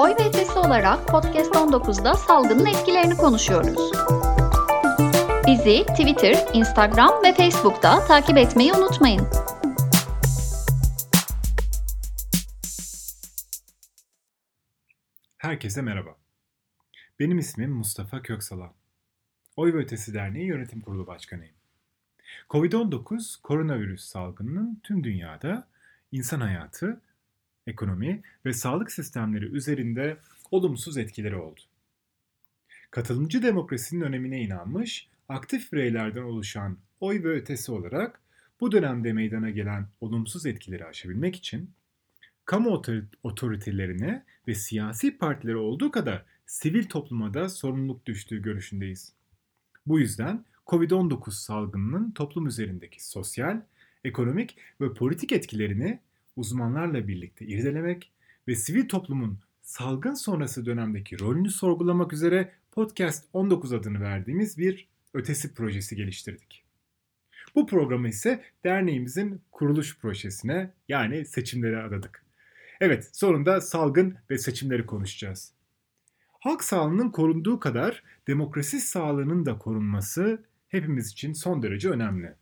Oy ve Ötesi olarak Podcast 19'da salgının etkilerini konuşuyoruz. Bizi Twitter, Instagram ve Facebook'ta takip etmeyi unutmayın. Herkese merhaba. Benim ismim Mustafa Köksalan. Oy ve Ötesi Derneği Yönetim Kurulu Başkanıyım. Covid-19 koronavirüs salgınının tüm dünyada insan hayatı, ekonomi ve sağlık sistemleri üzerinde olumsuz etkileri oldu. Katılımcı demokrasinin önemine inanmış, aktif bireylerden oluşan oy ve ötesi olarak bu dönemde meydana gelen olumsuz etkileri aşabilmek için kamu otoritelerine ve siyasi partilere olduğu kadar sivil topluma da sorumluluk düştüğü görüşündeyiz. Bu yüzden COVID-19 salgınının toplum üzerindeki sosyal, ekonomik ve politik etkilerini uzmanlarla birlikte irdelemek ve sivil toplumun salgın sonrası dönemdeki rolünü sorgulamak üzere Podcast 19 adını verdiğimiz bir ötesi projesi geliştirdik. Bu programı ise derneğimizin kuruluş projesine yani seçimlere adadık. Evet, sonunda salgın ve seçimleri konuşacağız. Halk sağlığının korunduğu kadar demokrasi sağlığının da korunması hepimiz için son derece önemli.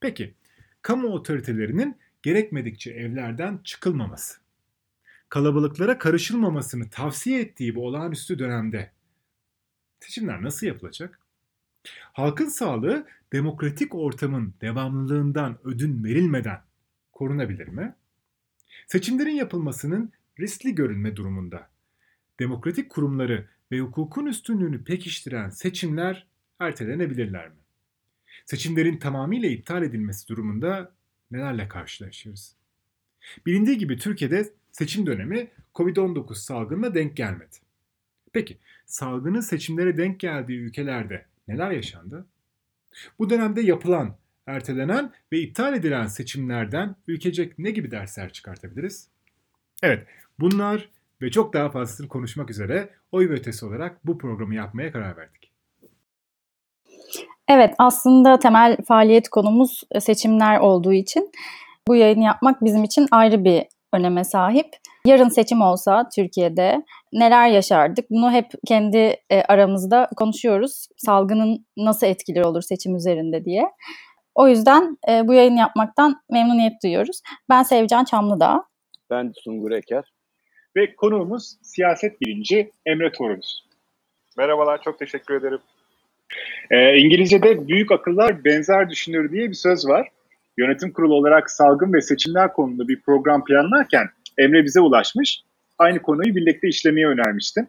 Peki, kamu otoritelerinin gerekmedikçe evlerden çıkılmaması, kalabalıklara karışılmamasını tavsiye ettiği bu olağanüstü dönemde seçimler nasıl yapılacak? Halkın sağlığı demokratik ortamın devamlılığından ödün verilmeden korunabilir mi? Seçimlerin yapılmasının riskli görünme durumunda demokratik kurumları ve hukukun üstünlüğünü pekiştiren seçimler ertelenebilirler mi? Seçimlerin tamamıyla iptal edilmesi durumunda nelerle karşılaşırız? Bilindiği gibi Türkiye'de seçim dönemi Covid-19 salgınına denk gelmedi. Peki salgının seçimlere denk geldiği ülkelerde neler yaşandı? Bu dönemde yapılan, ertelenen ve iptal edilen seçimlerden ülkecek ne gibi dersler çıkartabiliriz? Evet, bunlar ve çok daha fazlasını konuşmak üzere oy ve ötesi olarak bu programı yapmaya karar verdik. Evet aslında temel faaliyet konumuz e, seçimler olduğu için bu yayını yapmak bizim için ayrı bir öneme sahip. Yarın seçim olsa Türkiye'de neler yaşardık? Bunu hep kendi e, aramızda konuşuyoruz. Salgının nasıl etkileri olur seçim üzerinde diye. O yüzden e, bu yayını yapmaktan memnuniyet duyuyoruz. Ben Sevcan Çamlıdağ. Ben Sungur Eker. Ve konuğumuz siyaset bilinci Emre Torunuz. Merhabalar, çok teşekkür ederim. E, İngilizce'de büyük akıllar benzer düşünür diye bir söz var. Yönetim kurulu olarak salgın ve seçimler konulu bir program planlarken Emre bize ulaşmış. Aynı konuyu birlikte işlemeye önermişti.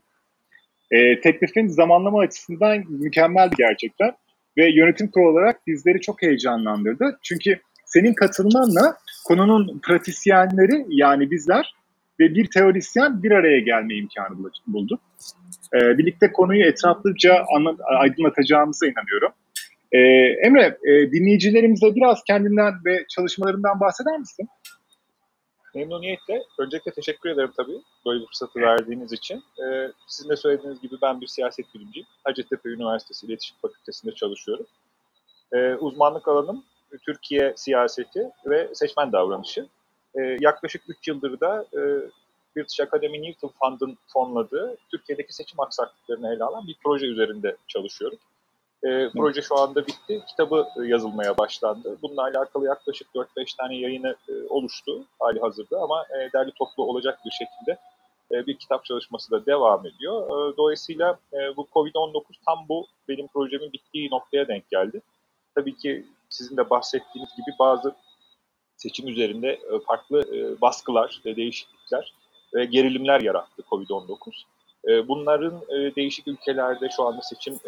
E, teklifin zamanlama açısından mükemmel gerçekten ve yönetim kurulu olarak bizleri çok heyecanlandırdı. Çünkü senin katılmanla konunun pratisyenleri yani bizler ve bir teorisyen bir araya gelme imkanı bulduk. E, birlikte konuyu etraflıca aydınlatacağımıza inanıyorum. E, Emre, e, dinleyicilerimize biraz kendinden ve çalışmalarından bahseder misin? Memnuniyetle. Öncelikle teşekkür ederim tabii böyle bir fırsatı verdiğiniz için. Ee, sizin de söylediğiniz gibi ben bir siyaset bilimciyim. Hacettepe Üniversitesi İletişim Fakültesi'nde çalışıyorum. Ee, uzmanlık alanım Türkiye siyaseti ve seçmen davranışı. Ee, yaklaşık 3 yıldır da e, British Academy Newton Fund'ın fonladığı Türkiye'deki seçim aksaklıklarını ele alan bir proje üzerinde çalışıyorum. E, proje şu anda bitti. Kitabı e, yazılmaya başlandı. Bununla alakalı yaklaşık 4-5 tane yayını e, oluştu hali hazırda ama e, derli toplu olacak bir şekilde e, bir kitap çalışması da devam ediyor. E, dolayısıyla e, bu Covid-19 tam bu benim projemin bittiği noktaya denk geldi. Tabii ki sizin de bahsettiğiniz gibi bazı seçim üzerinde e, farklı e, baskılar değişiklikler ve gerilimler yarattı Covid-19. E, bunların değişik ülkelerde şu anda seçim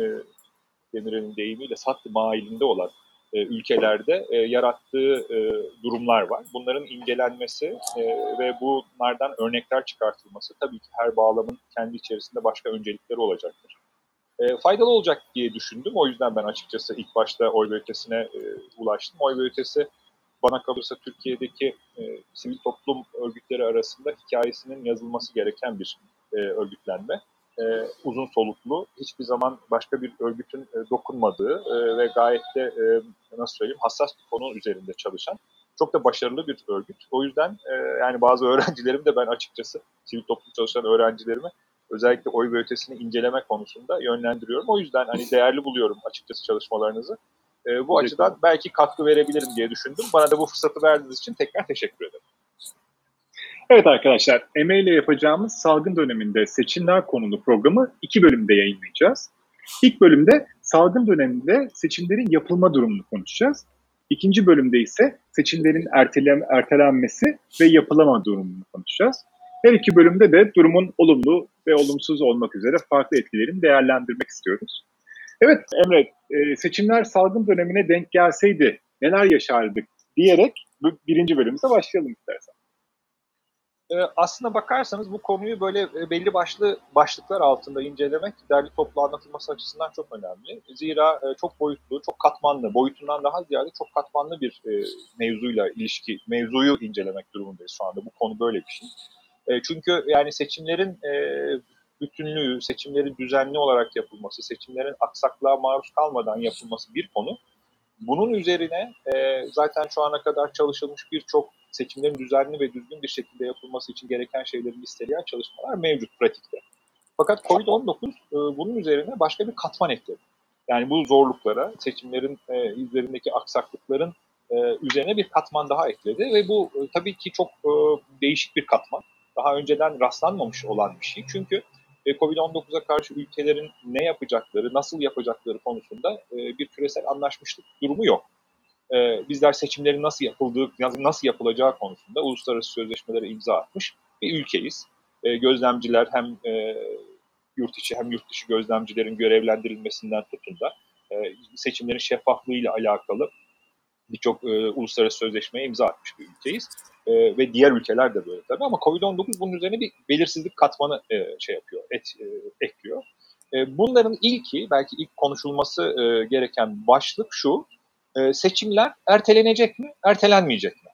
Demirel'in deyimiyle sat mailinde olan ülkelerde yarattığı durumlar var. Bunların incelenmesi ve bunlardan örnekler çıkartılması tabii ki her bağlamın kendi içerisinde başka öncelikleri olacaktır. faydalı olacak diye düşündüm. O yüzden ben açıkçası ilk başta oy ve ulaştım. Oy ve bana kalırsa Türkiye'deki e, sivil toplum örgütleri arasında hikayesinin yazılması gereken bir e, örgütlenme. E, uzun soluklu, hiçbir zaman başka bir örgütün e, dokunmadığı e, ve gayet de e, nasıl söyleyeyim hassas bir konu üzerinde çalışan çok da başarılı bir örgüt. O yüzden e, yani bazı öğrencilerim de ben açıkçası sivil toplum çalışan öğrencilerimi özellikle oy ve ötesini inceleme konusunda yönlendiriyorum. O yüzden hani değerli buluyorum açıkçası çalışmalarınızı. E, bu açıdan belki katkı verebilirim diye düşündüm. Bana da bu fırsatı verdiğiniz için tekrar teşekkür ederim. Evet arkadaşlar, emeğiyle yapacağımız salgın döneminde seçimler konulu programı iki bölümde yayınlayacağız. İlk bölümde salgın döneminde seçimlerin yapılma durumunu konuşacağız. İkinci bölümde ise seçimlerin ertelen, ertelenmesi ve yapılama durumunu konuşacağız. Her iki bölümde de durumun olumlu ve olumsuz olmak üzere farklı etkilerini değerlendirmek istiyoruz. Evet Emre, e, seçimler salgın dönemine denk gelseydi neler yaşardık diyerek birinci bölümümüze başlayalım istersen. Ee, aslına bakarsanız bu konuyu böyle e, belli başlı başlıklar altında incelemek derli toplu anlatılması açısından çok önemli. Zira e, çok boyutlu, çok katmanlı, boyutundan daha ziyade çok katmanlı bir e, mevzuyla ilişki, mevzuyu incelemek durumundayız şu anda. Bu konu böyle bir şey. Çünkü yani seçimlerin bütünlüğü, seçimlerin düzenli olarak yapılması, seçimlerin aksaklığa maruz kalmadan yapılması bir konu. Bunun üzerine zaten şu ana kadar çalışılmış birçok seçimlerin düzenli ve düzgün bir şekilde yapılması için gereken şeyleri listeleyen çalışmalar mevcut pratikte. Fakat COVID-19 e, bunun üzerine başka bir katman ekledi. Yani bu zorluklara, seçimlerin e, üzerindeki aksaklıkların e, üzerine bir katman daha ekledi ve bu e, tabii ki çok e, değişik bir katman. Daha önceden rastlanmamış olan bir şey. Çünkü e, COVID-19'a karşı ülkelerin ne yapacakları, nasıl yapacakları konusunda e, bir küresel anlaşmışlık durumu yok e, bizler seçimlerin nasıl yapıldığı, nasıl yapılacağı konusunda uluslararası sözleşmelere imza atmış bir ülkeyiz. E, gözlemciler hem e, yurt içi hem yurt dışı gözlemcilerin görevlendirilmesinden tutun da seçimlerin şeffaflığıyla alakalı birçok uluslararası sözleşmeye imza atmış bir ülkeyiz. E, ve diğer ülkeler de böyle tabii ama Covid-19 bunun üzerine bir belirsizlik katmanı e, şey yapıyor, et, e, ekliyor. E, bunların ilki, belki ilk konuşulması e, gereken başlık şu, e, seçimler ertelenecek mi, ertelenmeyecek mi?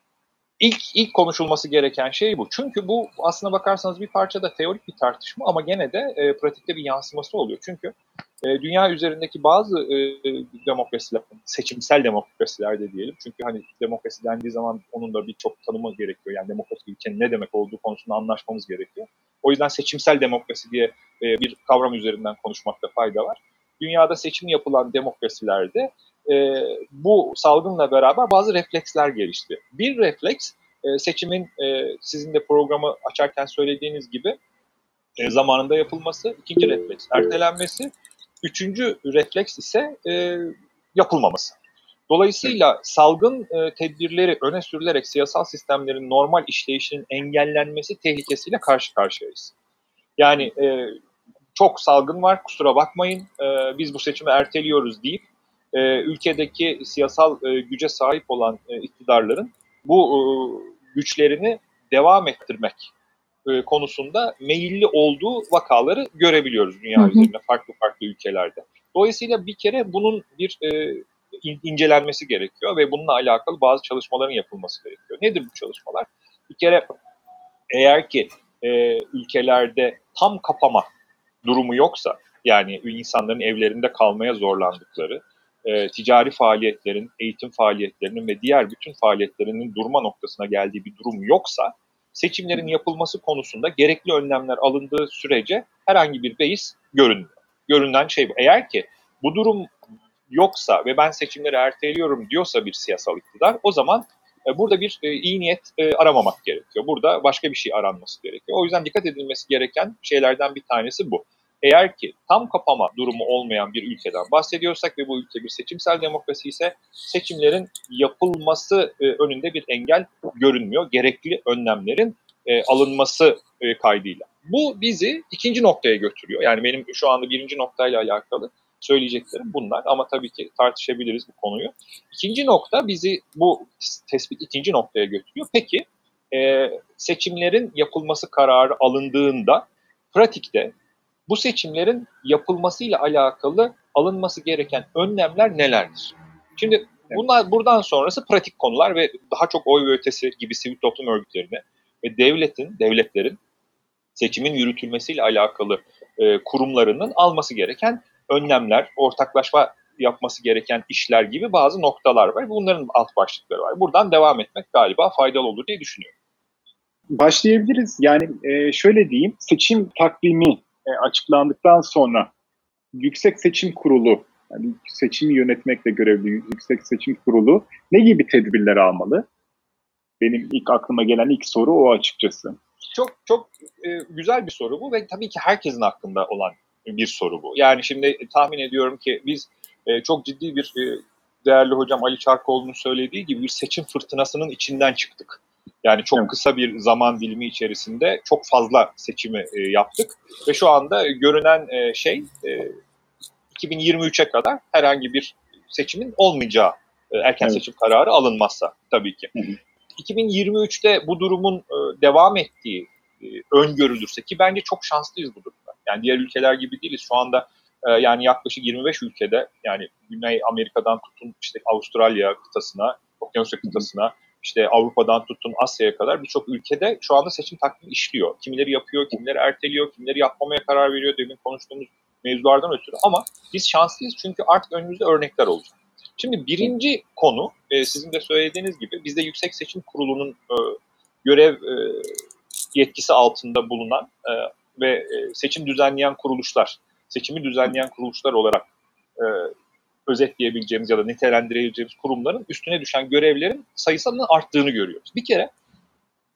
İlk, ilk konuşulması gereken şey bu. Çünkü bu aslına bakarsanız bir parçada teorik bir tartışma ama gene de e, pratikte bir yansıması oluyor. Çünkü e, dünya üzerindeki bazı e, demokrasiler, seçimsel demokrasiler de diyelim. Çünkü hani demokrasi dendiği zaman onun da birçok tanımı gerekiyor. Yani demokrasi ülkenin ne demek olduğu konusunda anlaşmamız gerekiyor. O yüzden seçimsel demokrasi diye e, bir kavram üzerinden konuşmakta fayda var. Dünyada seçim yapılan demokrasilerde e, bu salgınla beraber bazı refleksler gelişti. Bir refleks e, seçimin e, sizin de programı açarken söylediğiniz gibi e, zamanında yapılması, ikinci refleks ertelenmesi, üçüncü refleks ise e, yapılmaması. Dolayısıyla salgın e, tedbirleri öne sürülerek siyasal sistemlerin normal işleyişinin engellenmesi tehlikesiyle karşı karşıyayız. Yani e, çok salgın var kusura bakmayın e, biz bu seçimi erteliyoruz deyip e, ülkedeki siyasal e, güce sahip olan e, iktidarların bu e, güçlerini devam ettirmek e, konusunda meyilli olduğu vakaları görebiliyoruz dünya hı hı. üzerinde farklı farklı ülkelerde. Dolayısıyla bir kere bunun bir e, incelenmesi gerekiyor ve bununla alakalı bazı çalışmaların yapılması gerekiyor. Nedir bu çalışmalar? Bir kere eğer ki e, ülkelerde tam kapama durumu yoksa yani insanların evlerinde kalmaya zorlandıkları, e, ticari faaliyetlerin, eğitim faaliyetlerinin ve diğer bütün faaliyetlerinin durma noktasına geldiği bir durum yoksa seçimlerin yapılması konusunda gerekli önlemler alındığı sürece herhangi bir beis görünmüyor. Görünen şey bu. Eğer ki bu durum yoksa ve ben seçimleri erteliyorum diyorsa bir siyasal iktidar o zaman e, burada bir e, iyi niyet e, aramamak gerekiyor. Burada başka bir şey aranması gerekiyor. O yüzden dikkat edilmesi gereken şeylerden bir tanesi bu. Eğer ki tam kapama durumu olmayan bir ülkeden bahsediyorsak ve bu ülke bir seçimsel demokrasi ise seçimlerin yapılması e, önünde bir engel görünmüyor. Gerekli önlemlerin e, alınması e, kaydıyla. Bu bizi ikinci noktaya götürüyor. Yani benim şu anda birinci noktayla alakalı söyleyeceklerim bunlar ama tabii ki tartışabiliriz bu konuyu. İkinci nokta bizi bu tespit ikinci noktaya götürüyor. Peki e, seçimlerin yapılması kararı alındığında pratikte bu seçimlerin yapılmasıyla alakalı alınması gereken önlemler nelerdir? Şimdi bunlar buradan sonrası pratik konular ve daha çok oy ve ötesi gibi sivil toplum örgütlerine ve devletin, devletlerin seçimin yürütülmesiyle alakalı e, kurumlarının alması gereken önlemler, ortaklaşma yapması gereken işler gibi bazı noktalar var. Bunların alt başlıkları var. Buradan devam etmek galiba faydalı olur diye düşünüyorum. Başlayabiliriz. Yani e, şöyle diyeyim, seçim takvimi e, açıklandıktan sonra Yüksek Seçim Kurulu, yani seçimi yönetmekle görevli Yüksek Seçim Kurulu ne gibi tedbirler almalı? Benim ilk aklıma gelen ilk soru o açıkçası. Çok çok e, güzel bir soru bu ve tabii ki herkesin aklında olan bir soru bu. Yani şimdi tahmin ediyorum ki biz e, çok ciddi bir e, değerli hocam Ali Çarkoğlu'nun söylediği gibi bir seçim fırtınasının içinden çıktık. Yani çok evet. kısa bir zaman dilimi içerisinde çok fazla seçimi e, yaptık ve şu anda görünen e, şey e, 2023'e kadar herhangi bir seçimin olmayacağı e, erken evet. seçim kararı alınmazsa tabii ki. Hı hı. 2023'te bu durumun e, devam ettiği e, öngörülürse ki bence çok şanslıyız bu durumda. Yani diğer ülkeler gibi değiliz. Şu anda e, yani yaklaşık 25 ülkede yani Güney Amerika'dan tutun işte Avustralya kıtasına, Okyanusya kıtasına, işte Avrupa'dan tutun Asya'ya kadar birçok ülkede şu anda seçim takvimi işliyor. Kimileri yapıyor, kimileri erteliyor, kimileri yapmamaya karar veriyor demin konuştuğumuz mevzulardan ötürü. Ama biz şanslıyız çünkü artık önümüzde örnekler olacak. Şimdi birinci konu e, sizin de söylediğiniz gibi bizde Yüksek Seçim Kurulu'nun e, görev e, yetkisi altında bulunan ve seçim düzenleyen kuruluşlar, seçimi düzenleyen kuruluşlar olarak özetleyebileceğimiz ya da nitelendirebileceğimiz kurumların üstüne düşen görevlerin sayısının arttığını görüyoruz. Bir kere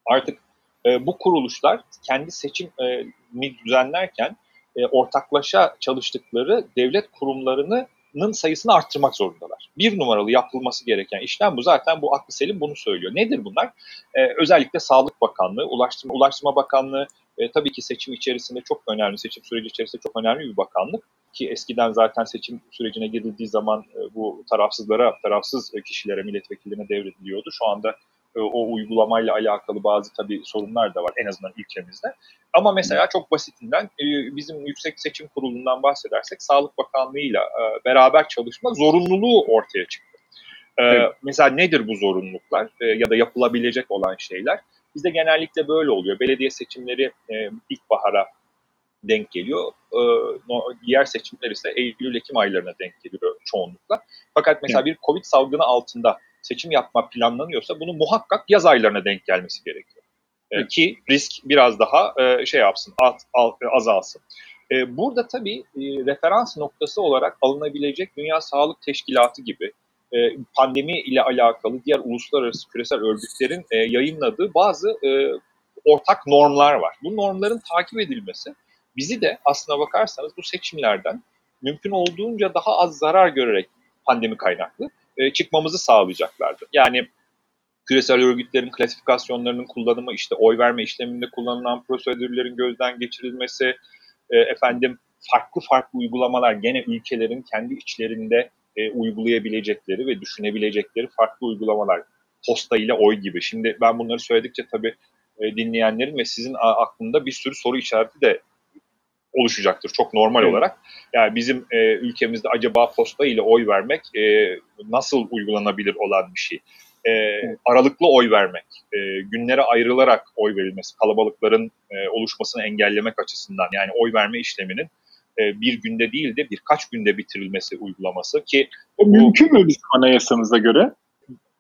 artık e, bu kuruluşlar kendi seçimi düzenlerken e, ortaklaşa çalıştıkları devlet kurumlarını sayısını arttırmak zorundalar. Bir numaralı yapılması gereken işlem bu. Zaten bu aklı selim bunu söylüyor. Nedir bunlar? Ee, özellikle Sağlık Bakanlığı, Ulaştırma, Ulaştırma Bakanlığı e, tabii ki seçim içerisinde çok önemli, seçim süreci içerisinde çok önemli bir bakanlık. Ki eskiden zaten seçim sürecine girildiği zaman e, bu tarafsızlara, tarafsız kişilere, milletvekillerine devrediliyordu. Şu anda e, o uygulamayla alakalı bazı tabii sorunlar da var en azından ülkemizde. Ama mesela çok basitinden e, bizim Yüksek Seçim Kurulu'ndan bahsedersek Sağlık Bakanlığı'yla e, beraber çalışma zorunluluğu ortaya çıktı. Evet. Mesela nedir bu zorunluluklar ya da yapılabilecek olan şeyler? Bizde genellikle böyle oluyor. Belediye seçimleri ilkbahara denk geliyor. Diğer seçimler ise Eylül-Ekim aylarına denk geliyor çoğunlukla. Fakat mesela bir Covid salgını altında seçim yapma planlanıyorsa bunu muhakkak yaz aylarına denk gelmesi gerekiyor. Evet. Ki risk biraz daha e, şey yapsın, azalsın. E, burada tabii e, referans noktası olarak alınabilecek Dünya Sağlık Teşkilatı gibi e, pandemi ile alakalı diğer uluslararası küresel örgütlerin yayınladığı bazı ortak normlar var. Bu normların takip edilmesi bizi de aslına bakarsanız bu seçimlerden mümkün olduğunca daha az zarar görerek pandemi kaynaklı e, çıkmamızı sağlayacaklardı. Yani küresel örgütlerin klasifikasyonlarının kullanımı, işte oy verme işleminde kullanılan prosedürlerin gözden geçirilmesi, e, efendim farklı farklı uygulamalar gene ülkelerin kendi içlerinde e, uygulayabilecekleri ve düşünebilecekleri farklı uygulamalar. Posta ile oy gibi. Şimdi ben bunları söyledikçe tabii e, dinleyenlerin ve sizin aklında bir sürü soru işareti de oluşacaktır çok normal evet. olarak. Yani bizim e, ülkemizde acaba posta ile oy vermek e, nasıl uygulanabilir olan bir şey? E, evet. Aralıklı oy vermek, e, günlere ayrılarak oy verilmesi, kalabalıkların e, oluşmasını engellemek açısından yani oy verme işleminin e, bir günde değil de birkaç günde bitirilmesi uygulaması ki o bu, mümkün mü bizim anayasamıza göre?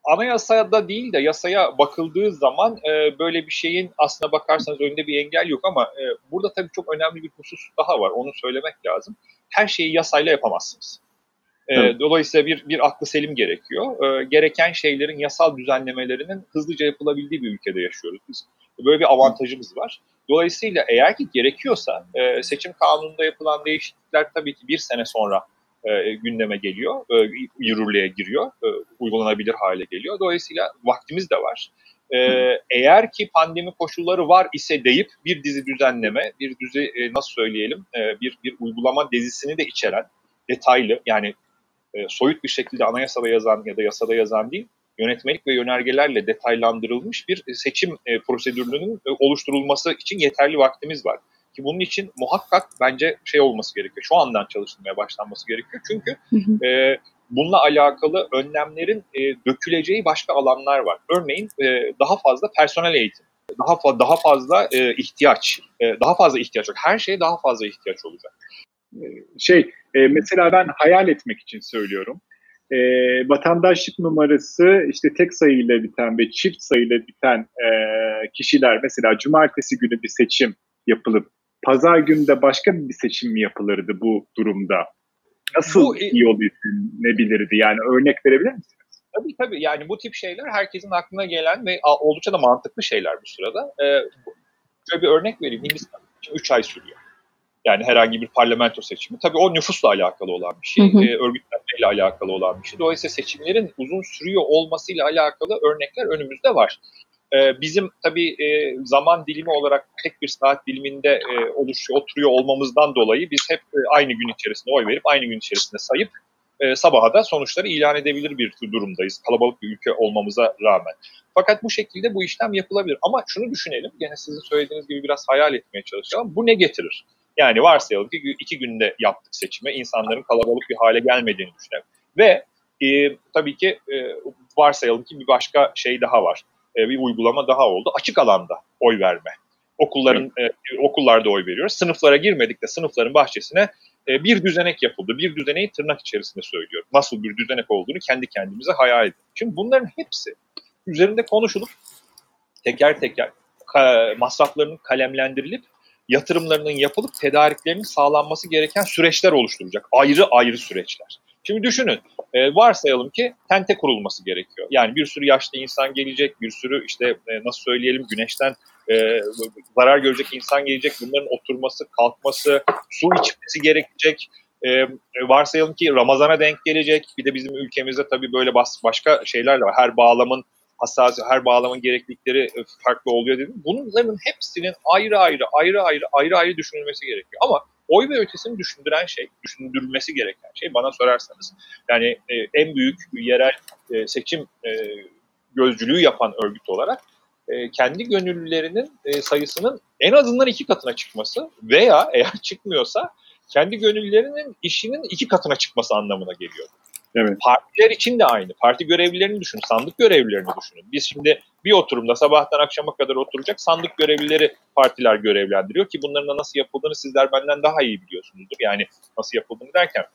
Anayasada değil de yasaya bakıldığı zaman e, böyle bir şeyin aslına bakarsanız önünde bir engel yok ama e, burada tabii çok önemli bir husus daha var. Onu söylemek lazım. Her şeyi yasayla yapamazsınız. E, Dolayısıyla bir, bir aklı selim gerekiyor. E, gereken şeylerin yasal düzenlemelerinin hızlıca yapılabildiği bir ülkede yaşıyoruz biz. Böyle bir avantajımız var. Dolayısıyla eğer ki gerekiyorsa e, seçim kanununda yapılan değişiklikler tabii ki bir sene sonra e, gündeme geliyor, e, yürürlüğe giriyor, e, uygulanabilir hale geliyor. Dolayısıyla vaktimiz de var. E, eğer ki pandemi koşulları var ise deyip bir dizi düzenleme, bir dizi e, nasıl söyleyelim, e, bir bir uygulama dizisini de içeren detaylı yani e, soyut bir şekilde anayasada yazan ya da yasada yazan değil, yönetmelik ve yönergelerle detaylandırılmış bir seçim e, prosedürünün e, oluşturulması için yeterli vaktimiz var. Ki bunun için muhakkak bence şey olması gerekiyor. Şu andan çalışılmaya başlanması gerekiyor. Çünkü hı hı. E, bununla alakalı önlemlerin e, döküleceği başka alanlar var. Örneğin e, daha fazla personel eğitim, daha fa- daha fazla e, ihtiyaç, e, daha fazla ihtiyaç yok. Her şeye daha fazla ihtiyaç olacak. Şey E, mesela ben hayal etmek için söylüyorum. E, vatandaşlık numarası işte tek sayıyla biten ve çift sayıyla biten e, kişiler mesela cumartesi günü bir seçim yapılıp pazar günü de başka bir seçim mi yapılırdı bu durumda? Nasıl bu, iyi yol izlenebilirdi? Yani örnek verebilir misiniz? Tabii tabii. Yani bu tip şeyler herkesin aklına gelen ve oldukça da mantıklı şeyler bu sırada. Ee, şöyle bir örnek vereyim. Hindistan 3 ay sürüyor. Yani herhangi bir parlamento seçimi. Tabii o nüfusla alakalı olan bir şey, hı hı. E, örgütlenmeyle alakalı olan bir şey. Dolayısıyla seçimlerin uzun sürüyor olmasıyla alakalı örnekler önümüzde var. E, bizim tabii e, zaman dilimi olarak tek bir saat diliminde e, oluşuyor, oturuyor olmamızdan dolayı biz hep e, aynı gün içerisinde oy verip aynı gün içerisinde sayıp e, sabaha da sonuçları ilan edebilir bir durumdayız. Kalabalık bir ülke olmamıza rağmen. Fakat bu şekilde bu işlem yapılabilir. Ama şunu düşünelim, gene sizin söylediğiniz gibi biraz hayal etmeye çalışalım. Bu ne getirir? Yani varsayalım ki iki günde yaptık seçimi, insanların kalabalık bir hale gelmediğini düşünelim. Ve e, tabii ki e, varsayalım ki bir başka şey daha var. E, bir uygulama daha oldu. Açık alanda oy verme. Okulların e, okullarda oy veriyoruz. Sınıflara girmedik de sınıfların bahçesine e, bir düzenek yapıldı. Bir düzeneği tırnak içerisinde söylüyorum. Nasıl bir düzenek olduğunu kendi kendimize hayal edin. Şimdi bunların hepsi üzerinde konuşulup teker teker ka, masraflarının kalemlendirilip yatırımlarının yapılıp tedariklerinin sağlanması gereken süreçler oluşturacak. Ayrı ayrı süreçler. Şimdi düşünün, e, varsayalım ki tente kurulması gerekiyor. Yani bir sürü yaşlı insan gelecek, bir sürü işte e, nasıl söyleyelim güneşten e, zarar görecek insan gelecek. Bunların oturması, kalkması, su içmesi gerekecek. E, e, varsayalım ki Ramazan'a denk gelecek. Bir de bizim ülkemizde tabii böyle bas, başka şeyler de var. Her bağlamın hassas, her bağlamın gereklilikleri e, farklı oluyor dedim. Bunların hepsinin ayrı ayrı, ayrı ayrı, ayrı ayrı düşünülmesi gerekiyor. Ama oy ve ötesini düşündüren şey, düşündürülmesi gereken şey bana sorarsanız yani e, en büyük yerel e, seçim e, gözcülüğü yapan örgüt olarak e, kendi gönüllülerinin e, sayısının en azından iki katına çıkması veya eğer çıkmıyorsa kendi gönüllülerinin işinin iki katına çıkması anlamına geliyor. Evet. Partiler için de aynı. Parti görevlilerini düşünün, sandık görevlilerini düşünün. Biz şimdi bir oturumda sabahtan akşama kadar oturacak sandık görevlileri partiler görevlendiriyor ki bunların da nasıl yapıldığını sizler benden daha iyi biliyorsunuzdur. Yani nasıl yapıldığını derken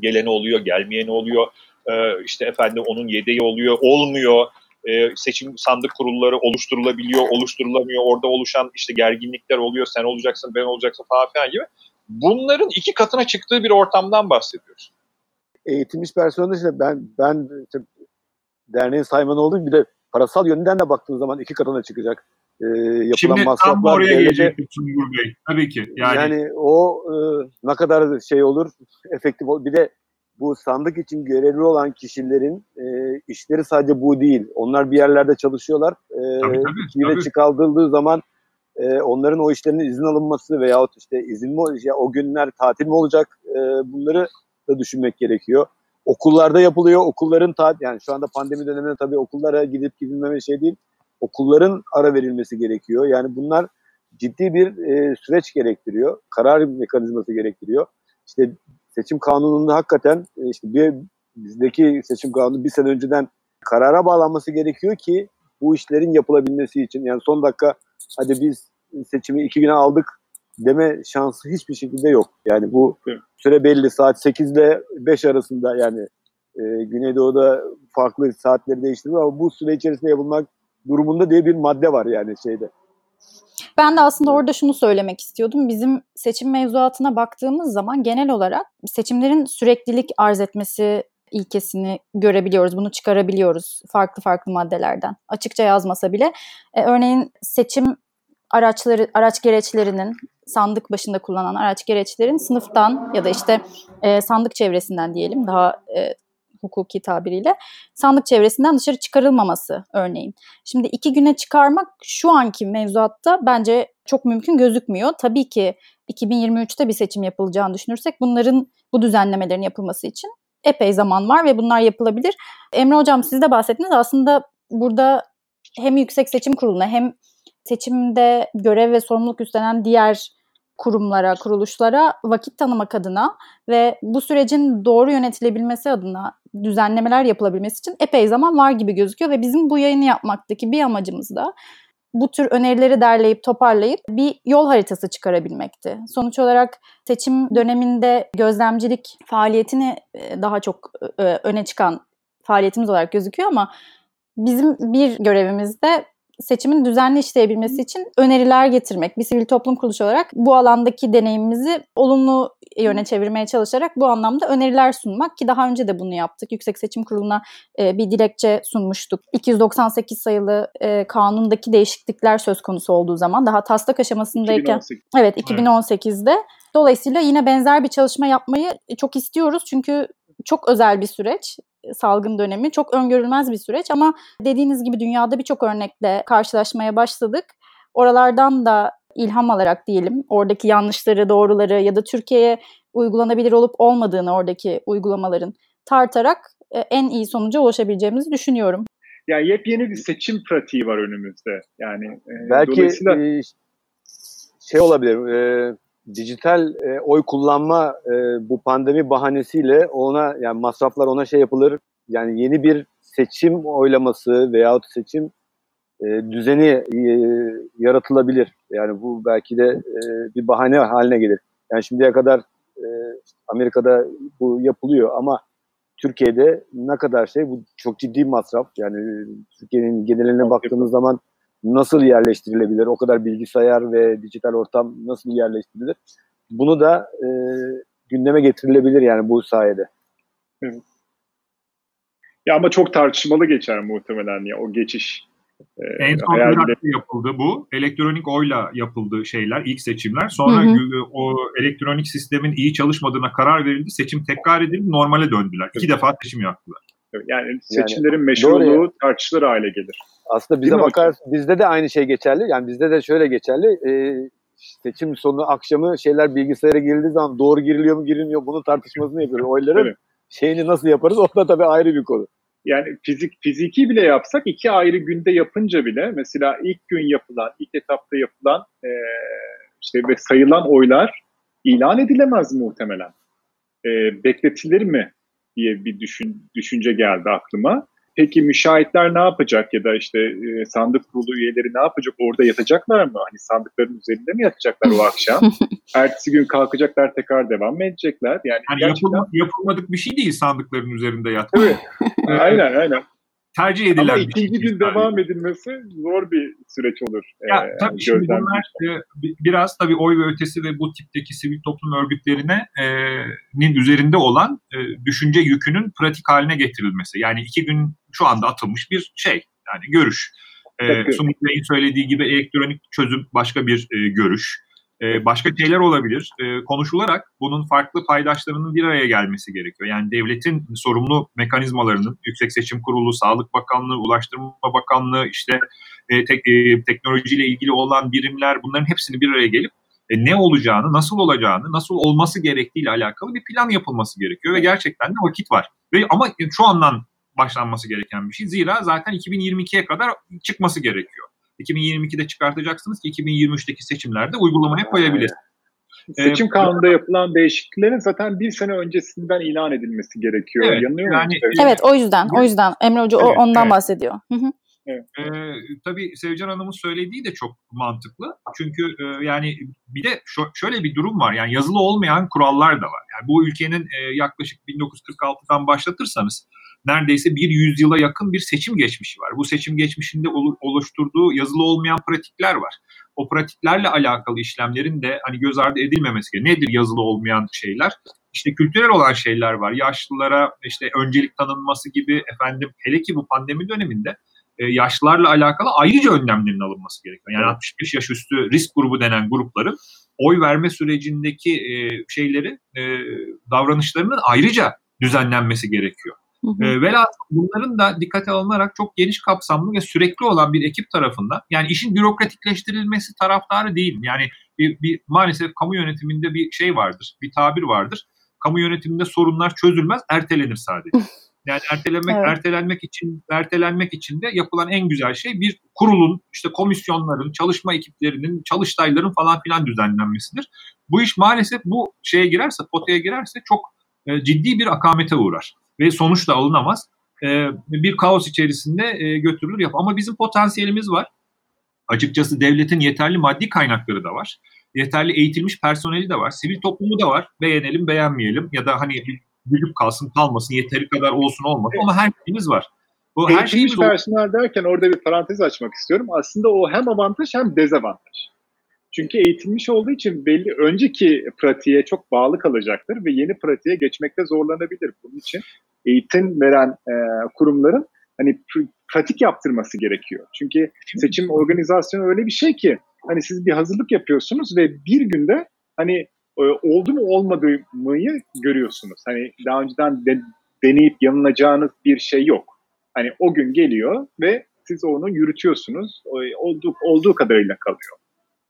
geleni oluyor, gelmeyeni oluyor, ee, işte efendim onun yedeği oluyor, olmuyor. Ee, seçim sandık kurulları oluşturulabiliyor, oluşturulamıyor. Orada oluşan işte gerginlikler oluyor. Sen olacaksın, ben olacaksın falan filan gibi. Bunların iki katına çıktığı bir ortamdan bahsediyoruz eğitilmiş personel işte ben ben işte derneğin sayman olduğum bir de parasal yönden de baktığın zaman iki katına çıkacak. E, yapılan Şimdi tam oraya gelecektik Sungur Bey. Tabii ki. Yani, yani o e, ne kadar şey olur, efektif olur. Bir de bu sandık için görevli olan kişilerin e, işleri sadece bu değil. Onlar bir yerlerde çalışıyorlar. E, tabii, tabii, tabii. çıkaldıldığı zaman e, onların o işlerinin izin alınması veyahut işte izin mi ya o günler tatil mi olacak e, bunları da düşünmek gerekiyor. Okullarda yapılıyor. Okulların ta yani şu anda pandemi döneminde tabii okullara gidip gidilmeme şey değil. Okulların ara verilmesi gerekiyor. Yani bunlar ciddi bir e, süreç gerektiriyor. Karar mekanizması gerektiriyor. İşte seçim kanununda hakikaten e, işte bir, bizdeki seçim kanunu bir sene önceden karara bağlanması gerekiyor ki bu işlerin yapılabilmesi için. Yani son dakika hadi biz seçimi iki güne aldık deme şansı hiçbir şekilde yok. Yani bu süre belli saat 8 ile 5 arasında yani e, Güneydoğu'da farklı saatleri değiştiriyor ama bu süre içerisinde yapılmak durumunda diye bir madde var yani şeyde. Ben de aslında orada şunu söylemek istiyordum. Bizim seçim mevzuatına baktığımız zaman genel olarak seçimlerin süreklilik arz etmesi ilkesini görebiliyoruz. Bunu çıkarabiliyoruz farklı farklı maddelerden. Açıkça yazmasa bile. E, örneğin seçim araçları araç gereçlerinin sandık başında kullanan araç gereçlerin sınıftan ya da işte e, sandık çevresinden diyelim daha e, hukuki tabiriyle sandık çevresinden dışarı çıkarılmaması örneğin. Şimdi iki güne çıkarmak şu anki mevzuatta bence çok mümkün gözükmüyor. Tabii ki 2023'te bir seçim yapılacağını düşünürsek bunların bu düzenlemelerin yapılması için epey zaman var ve bunlar yapılabilir. Emre Hocam siz de bahsettiniz aslında burada hem Yüksek Seçim Kurulu'na hem seçimde görev ve sorumluluk üstlenen diğer kurumlara, kuruluşlara vakit tanımak adına ve bu sürecin doğru yönetilebilmesi adına düzenlemeler yapılabilmesi için epey zaman var gibi gözüküyor ve bizim bu yayını yapmaktaki bir amacımız da bu tür önerileri derleyip toparlayıp bir yol haritası çıkarabilmekti. Sonuç olarak seçim döneminde gözlemcilik faaliyetini e, daha çok e, öne çıkan faaliyetimiz olarak gözüküyor ama bizim bir görevimiz de seçimin düzenli işleyebilmesi için öneriler getirmek. Bir sivil toplum kuruluşu olarak bu alandaki deneyimimizi olumlu yöne çevirmeye çalışarak bu anlamda öneriler sunmak ki daha önce de bunu yaptık. Yüksek Seçim Kurulu'na e, bir dilekçe sunmuştuk. 298 sayılı e, kanundaki değişiklikler söz konusu olduğu zaman daha taslak aşamasındayken 2018. evet 2018'de Dolayısıyla yine benzer bir çalışma yapmayı çok istiyoruz. Çünkü çok özel bir süreç salgın dönemi. Çok öngörülmez bir süreç ama dediğiniz gibi dünyada birçok örnekle karşılaşmaya başladık. Oralardan da ilham alarak diyelim oradaki yanlışları, doğruları ya da Türkiye'ye uygulanabilir olup olmadığını oradaki uygulamaların tartarak e, en iyi sonuca ulaşabileceğimizi düşünüyorum. Yani yepyeni bir seçim pratiği var önümüzde. Yani e, belki dolayısıyla... e, şey olabilir. E, dijital e, oy kullanma e, bu pandemi bahanesiyle ona yani masraflar ona şey yapılır. Yani yeni bir seçim oylaması veyahut seçim e, düzeni e, yaratılabilir. Yani bu belki de e, bir bahane haline gelir. Yani şimdiye kadar e, Amerika'da bu yapılıyor ama Türkiye'de ne kadar şey bu çok ciddi masraf. Yani Türkiye'nin geneline baktığımız zaman nasıl yerleştirilebilir? O kadar bilgisayar ve dijital ortam nasıl yerleştirilir? Bunu da e, gündeme getirilebilir yani bu sayede. Evet. Ya ama çok tartışmalı geçer muhtemelen ya o geçiş. Ee, en son Irak'ta yapıldı bu. Elektronik oyla yapıldı şeyler, ilk seçimler. Sonra hı hı. o elektronik sistemin iyi çalışmadığına karar verildi. Seçim tekrar edildi, normale döndüler. İki defa seçim yaptılar. Yani seçimlerin yani, meşruluğu tartışılır hale gelir. Aslında bize bakar, bizde de aynı şey geçerli. Yani bizde de şöyle geçerli. E, seçim sonu akşamı şeyler bilgisayara girildiği zaman doğru giriliyor mu girilmiyor bunu tartışmasını yapıyoruz. Oyların evet. şeyini nasıl yaparız o da tabii ayrı bir konu. Yani fizik fiziki bile yapsak iki ayrı günde yapınca bile mesela ilk gün yapılan, ilk etapta yapılan e, işte ve sayılan oylar ilan edilemez muhtemelen. E, bekletilir mi diye bir düşün, düşünce geldi aklıma. Peki müşahitler ne yapacak ya da işte e, sandık kurulu üyeleri ne yapacak? Orada yatacaklar mı? Hani sandıkların üzerinde mi yatacaklar o akşam? Ertesi gün kalkacaklar tekrar devam mı edecekler? Yani, yani gerçekten... yapılma, yapılmadık bir şey değil sandıkların üzerinde yatmak. Evet. aynen aynen tercih edilen Ama ikinci şey gün devam edilmesi zor bir süreç olur. Ya, e, tabii şimdi bunlar e, biraz tabii oy ve ötesi ve bu tipteki sivil toplum örgütlerine e, nin üzerinde olan e, düşünce yükünün pratik haline getirilmesi. Yani iki gün şu anda atılmış bir şey yani görüş. E, Sumut Bey'in söylediği gibi elektronik çözüm başka bir e, görüş. Ee, başka şeyler olabilir. Ee, konuşularak bunun farklı paydaşlarının bir araya gelmesi gerekiyor. Yani devletin sorumlu mekanizmalarının, Yüksek Seçim Kurulu, Sağlık Bakanlığı, Ulaştırma Bakanlığı, işte e, tek, e, teknolojiyle ilgili olan birimler bunların hepsini bir araya gelip e, ne olacağını, nasıl olacağını, nasıl olması gerektiğiyle alakalı bir plan yapılması gerekiyor ve gerçekten de vakit var. Ve ama şu andan başlanması gereken bir şey. Zira zaten 2022'ye kadar çıkması gerekiyor. 2022'de çıkartacaksınız ki 2023'teki seçimlerde uygulamaya koyabilir. Seçim ee, kanununda yapılan değişikliklerin zaten bir sene öncesinden ilan edilmesi gerekiyor. Evet, Yanıyor yani? Evet o yüzden o yüzden Emre Hoca evet, ondan evet. bahsediyor. Hı hı. Evet. Ee, tabii Sevcan Hanım'ın söylediği de çok mantıklı. Çünkü e, yani bir de şö- şöyle bir durum var. Yani yazılı olmayan kurallar da var. Yani bu ülkenin e, yaklaşık 1946'dan başlatırsanız neredeyse bir yüzyıla yakın bir seçim geçmişi var. Bu seçim geçmişinde oluşturduğu yazılı olmayan pratikler var. O pratiklerle alakalı işlemlerin de hani göz ardı edilmemesi gerekiyor. Nedir yazılı olmayan şeyler? İşte kültürel olan şeyler var. Yaşlılara işte öncelik tanınması gibi efendim hele ki bu pandemi döneminde e, yaşlılarla alakalı ayrıca önlemlerin alınması gerekiyor. Yani 65 yaş üstü risk grubu denen grupların oy verme sürecindeki e, şeyleri, e, davranışlarının ayrıca düzenlenmesi gerekiyor. Hı E, velhasıl bunların da dikkate alınarak çok geniş kapsamlı ve sürekli olan bir ekip tarafından yani işin bürokratikleştirilmesi taraftarı değilim. Yani bir, bir maalesef kamu yönetiminde bir şey vardır, bir tabir vardır. Kamu yönetiminde sorunlar çözülmez, ertelenir sadece. Yani ertelenmek evet. ertelenmek için ertelenmek için de yapılan en güzel şey bir kurulun, işte komisyonların, çalışma ekiplerinin, çalıştayların falan filan düzenlenmesidir. Bu iş maalesef bu şeye girerse, potaya girerse çok e, ciddi bir akamete uğrar ve sonuç da alınamaz. E, bir kaos içerisinde e, götürülür yap. Ama bizim potansiyelimiz var. Açıkçası devletin yeterli maddi kaynakları da var. Yeterli eğitilmiş personeli de var. Sivil toplumu da var. Beğenelim beğenmeyelim ya da hani gülüp kalsın kalmasın yeteri kadar olsun olmasın ama her şeyimiz var. Bu her şeyimiz personel derken orada bir parantez açmak istiyorum. Aslında o hem avantaj hem dezavantaj. Çünkü eğitilmiş olduğu için belli önceki pratiğe çok bağlı kalacaktır ve yeni pratiğe geçmekte zorlanabilir. Bunun için eğitim veren e, kurumların hani pr- pratik yaptırması gerekiyor. Çünkü seçim organizasyonu öyle bir şey ki hani siz bir hazırlık yapıyorsunuz ve bir günde hani e, oldu mu olmadığı mı görüyorsunuz. Hani daha önceden de, deneyip yanılacağınız bir şey yok. Hani o gün geliyor ve siz onu yürütüyorsunuz. Olduğu, olduğu kadarıyla kalıyor.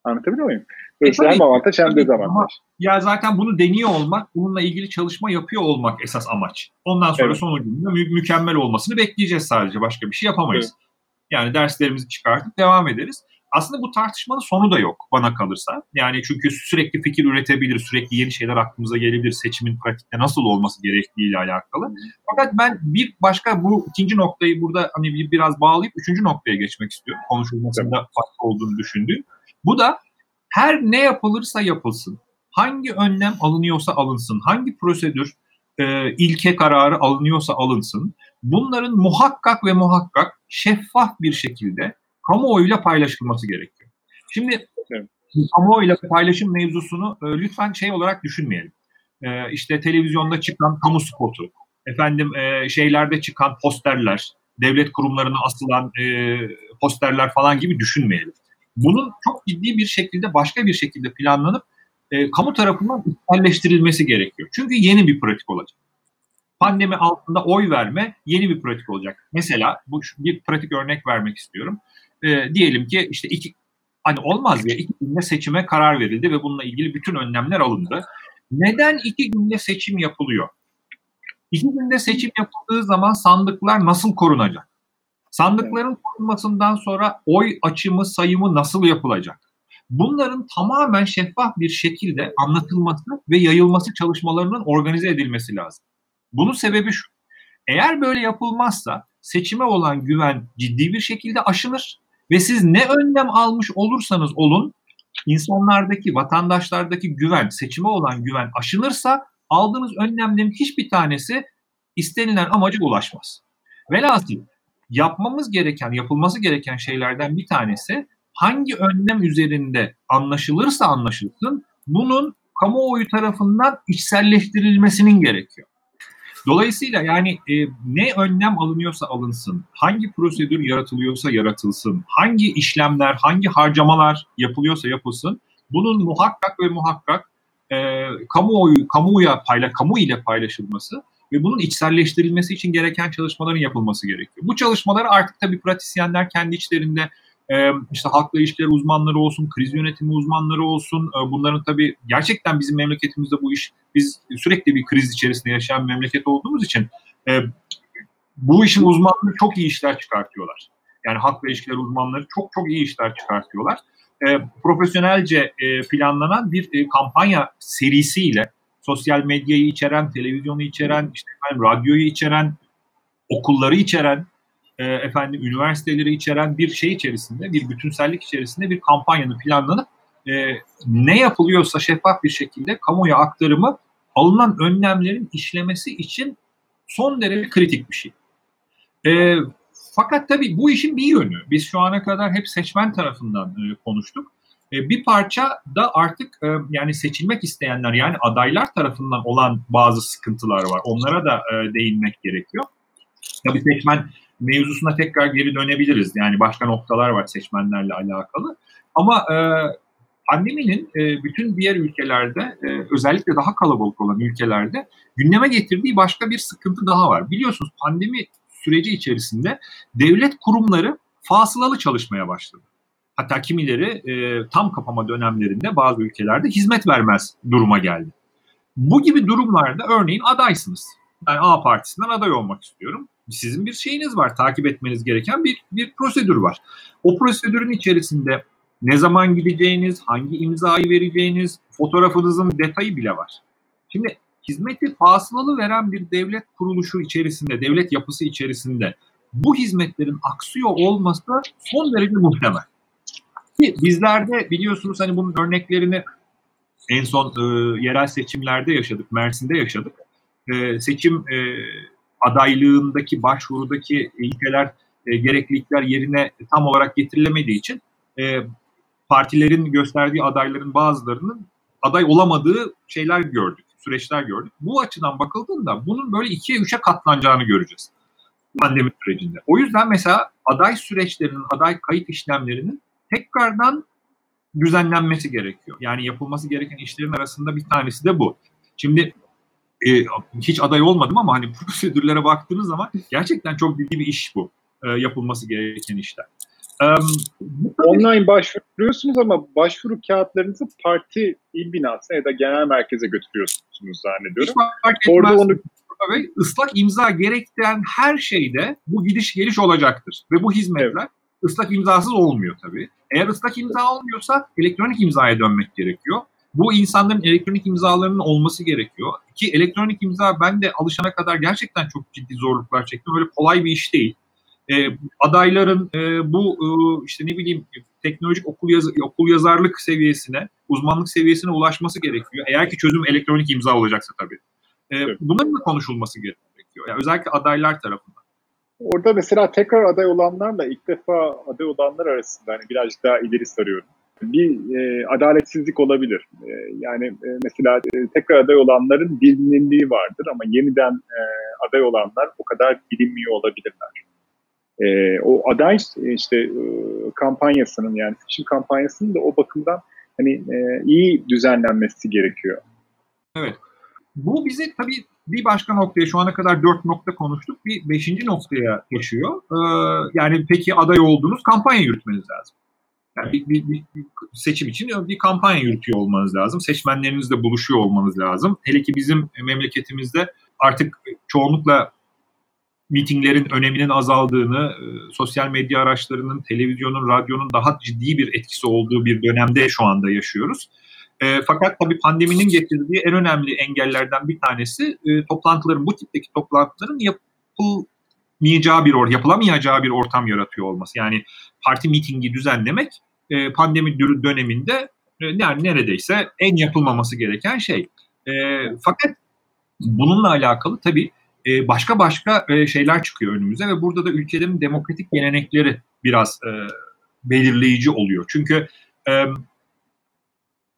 Anlatabiliyor muyum? Dolayısıyla e, hem avantaj hem dezavantaj. Ya zaten bunu deniyor olmak, bununla ilgili çalışma yapıyor olmak esas amaç. Ondan sonra evet. sonucunda mü- mükemmel olmasını bekleyeceğiz sadece. Başka bir şey yapamayız. Evet. Yani derslerimizi çıkartıp devam ederiz. Aslında bu tartışmanın sonu da yok bana kalırsa. Yani çünkü sürekli fikir üretebilir, sürekli yeni şeyler aklımıza gelebilir seçimin pratikte nasıl olması gerektiğiyle alakalı. Fakat ben bir başka bu ikinci noktayı burada hani biraz bağlayıp üçüncü noktaya geçmek istiyorum. Konuşulmasında farklı olduğunu düşündüğüm. Bu da her ne yapılırsa yapılsın, hangi önlem alınıyorsa alınsın, hangi prosedür e, ilke kararı alınıyorsa alınsın, bunların muhakkak ve muhakkak şeffaf bir şekilde kamuoyuyla paylaşılması gerekiyor. Şimdi evet. kamuoyuyla paylaşım mevzusunu e, lütfen şey olarak düşünmeyelim. E, işte televizyonda çıkan kamu spotu, efendim e, şeylerde çıkan posterler, devlet kurumlarına asılan e, posterler falan gibi düşünmeyelim. Bunun çok ciddi bir şekilde başka bir şekilde planlanıp e, kamu tarafından içselleştirilmesi gerekiyor. Çünkü yeni bir pratik olacak. Pandemi altında oy verme yeni bir pratik olacak. Mesela bu bir pratik örnek vermek istiyorum. E, diyelim ki işte iki hani olmaz ya iki günde seçime karar verildi ve bununla ilgili bütün önlemler alındı. Neden iki günde seçim yapılıyor? İki günde seçim yapıldığı zaman sandıklar nasıl korunacak? Sandıkların korunmasından sonra oy açımı, sayımı nasıl yapılacak? Bunların tamamen şeffaf bir şekilde anlatılması ve yayılması çalışmalarının organize edilmesi lazım. Bunun sebebi şu. Eğer böyle yapılmazsa seçime olan güven ciddi bir şekilde aşılır ve siz ne önlem almış olursanız olun insanlardaki, vatandaşlardaki güven, seçime olan güven aşılırsa aldığınız önlemlerin hiçbir tanesi istenilen amaca ulaşmaz. Velhasıl yapmamız gereken, yapılması gereken şeylerden bir tanesi hangi önlem üzerinde anlaşılırsa anlaşılsın bunun kamuoyu tarafından içselleştirilmesinin gerekiyor. Dolayısıyla yani e, ne önlem alınıyorsa alınsın, hangi prosedür yaratılıyorsa yaratılsın, hangi işlemler, hangi harcamalar yapılıyorsa yapılsın, bunun muhakkak ve muhakkak e, kamuoyu, kamuya payla, kamu ile paylaşılması ve bunun içselleştirilmesi için gereken çalışmaların yapılması gerekiyor. Bu çalışmaları artık tabii pratisyenler kendi içlerinde işte halkla ilişkiler uzmanları olsun, kriz yönetimi uzmanları olsun. Bunların tabii gerçekten bizim memleketimizde bu iş, biz sürekli bir kriz içerisinde yaşayan bir memleket olduğumuz için bu işin uzmanları çok iyi işler çıkartıyorlar. Yani halkla ilişkiler uzmanları çok çok iyi işler çıkartıyorlar. profesyonelce planlanan bir kampanya serisiyle sosyal medyayı içeren, televizyonu içeren, işte efendim, radyoyu içeren, okulları içeren, e, efendim üniversiteleri içeren bir şey içerisinde, bir bütünsellik içerisinde bir kampanyanın planlanıp e, ne yapılıyorsa şeffaf bir şekilde kamuya aktarımı alınan önlemlerin işlemesi için son derece kritik bir şey. E, fakat tabii bu işin bir yönü. Biz şu ana kadar hep seçmen tarafından e, konuştuk. E, bir parça da artık e, yani seçilmek isteyenler yani adaylar tarafından olan bazı sıkıntılar var. Onlara da e, değinmek gerekiyor. Tabii seçmen mevzusuna tekrar geri dönebiliriz. Yani başka noktalar var seçmenlerle alakalı. Ama pandeminin bütün diğer ülkelerde özellikle daha kalabalık olan ülkelerde gündeme getirdiği başka bir sıkıntı daha var. Biliyorsunuz pandemi süreci içerisinde devlet kurumları fasılalı çalışmaya başladı. Hatta kimileri e, tam kapama dönemlerinde bazı ülkelerde hizmet vermez duruma geldi. Bu gibi durumlarda örneğin adaysınız. Ben A partisinden aday olmak istiyorum. Sizin bir şeyiniz var, takip etmeniz gereken bir, bir prosedür var. O prosedürün içerisinde ne zaman gideceğiniz, hangi imzayı vereceğiniz, fotoğrafınızın detayı bile var. Şimdi hizmeti fasılalı veren bir devlet kuruluşu içerisinde, devlet yapısı içerisinde bu hizmetlerin aksıyor olması son derece muhtemel. Bizlerde biliyorsunuz hani bunun örneklerini en son e, yerel seçimlerde yaşadık, Mersin'de yaşadık. E, seçim e, adaylığındaki, başvurudaki ilkeler, e, gereklilikler yerine tam olarak getirilemediği için e, partilerin gösterdiği adayların bazılarının aday olamadığı şeyler gördük, süreçler gördük. Bu açıdan bakıldığında bunun böyle ikiye üçe katlanacağını göreceğiz pandemi sürecinde. O yüzden mesela aday süreçlerinin, aday kayıt işlemlerinin tekrardan düzenlenmesi gerekiyor. Yani yapılması gereken işlerin arasında bir tanesi de bu. Şimdi e, hiç aday olmadım ama hani prosedürlere baktığınız zaman gerçekten çok ciddi bir iş bu. E, yapılması gereken işler. Online başvuruyorsunuz ama başvuru kağıtlarınızı parti il binasına ya da genel merkeze götürüyorsunuz zannediyorum. Orada onu ve ıslak imza gerektiren her şeyde bu gidiş geliş olacaktır. Ve bu hizmetler evet. ıslak imzasız olmuyor tabii. Eğer ıslak imza olmuyorsa elektronik imzaya dönmek gerekiyor. Bu insanların elektronik imzalarının olması gerekiyor. Ki elektronik imza ben de alışana kadar gerçekten çok ciddi zorluklar çektim. Öyle kolay bir iş değil. E, adayların e, bu e, işte ne bileyim teknolojik okul, yaz okul yazarlık seviyesine, uzmanlık seviyesine ulaşması gerekiyor. Eğer ki çözüm elektronik imza olacaksa tabii. E, evet. Bunların da konuşulması gerekiyor. Yani özellikle adaylar tarafından. Orada mesela tekrar aday olanlarla ilk defa aday olanlar arasında hani birazcık daha ileri sarıyorum. Bir e, adaletsizlik olabilir. E, yani e, mesela e, tekrar aday olanların bilinirliği vardır ama yeniden e, aday olanlar o kadar bilinmiyor olabilirler. E, o aday işte e, kampanyasının yani seçim kampanyasının da o bakımdan hani e, iyi düzenlenmesi gerekiyor. Evet. Bu bizi tabii bir başka noktaya şu ana kadar dört nokta konuştuk. Bir beşinci noktaya taşıyor. Ee, yani peki aday oldunuz kampanya yürütmeniz lazım. Yani bir, bir, bir seçim için bir kampanya yürütüyor olmanız lazım. Seçmenlerinizle buluşuyor olmanız lazım. Hele ki bizim memleketimizde artık çoğunlukla mitinglerin öneminin azaldığını, e, sosyal medya araçlarının, televizyonun, radyonun daha ciddi bir etkisi olduğu bir dönemde şu anda yaşıyoruz. E, fakat tabii pandeminin getirdiği en önemli engellerden bir tanesi e, toplantıların, bu tipteki toplantıların yapılmayacağı bir or, yapılamayacağı bir ortam yaratıyor olması. Yani parti mitingi düzenlemek e, pandemi döneminde e, neredeyse en yapılmaması gereken şey. E, fakat bununla alakalı tabii e, başka başka e, şeyler çıkıyor önümüze ve burada da ülkelerin demokratik gelenekleri biraz e, belirleyici oluyor. Çünkü e,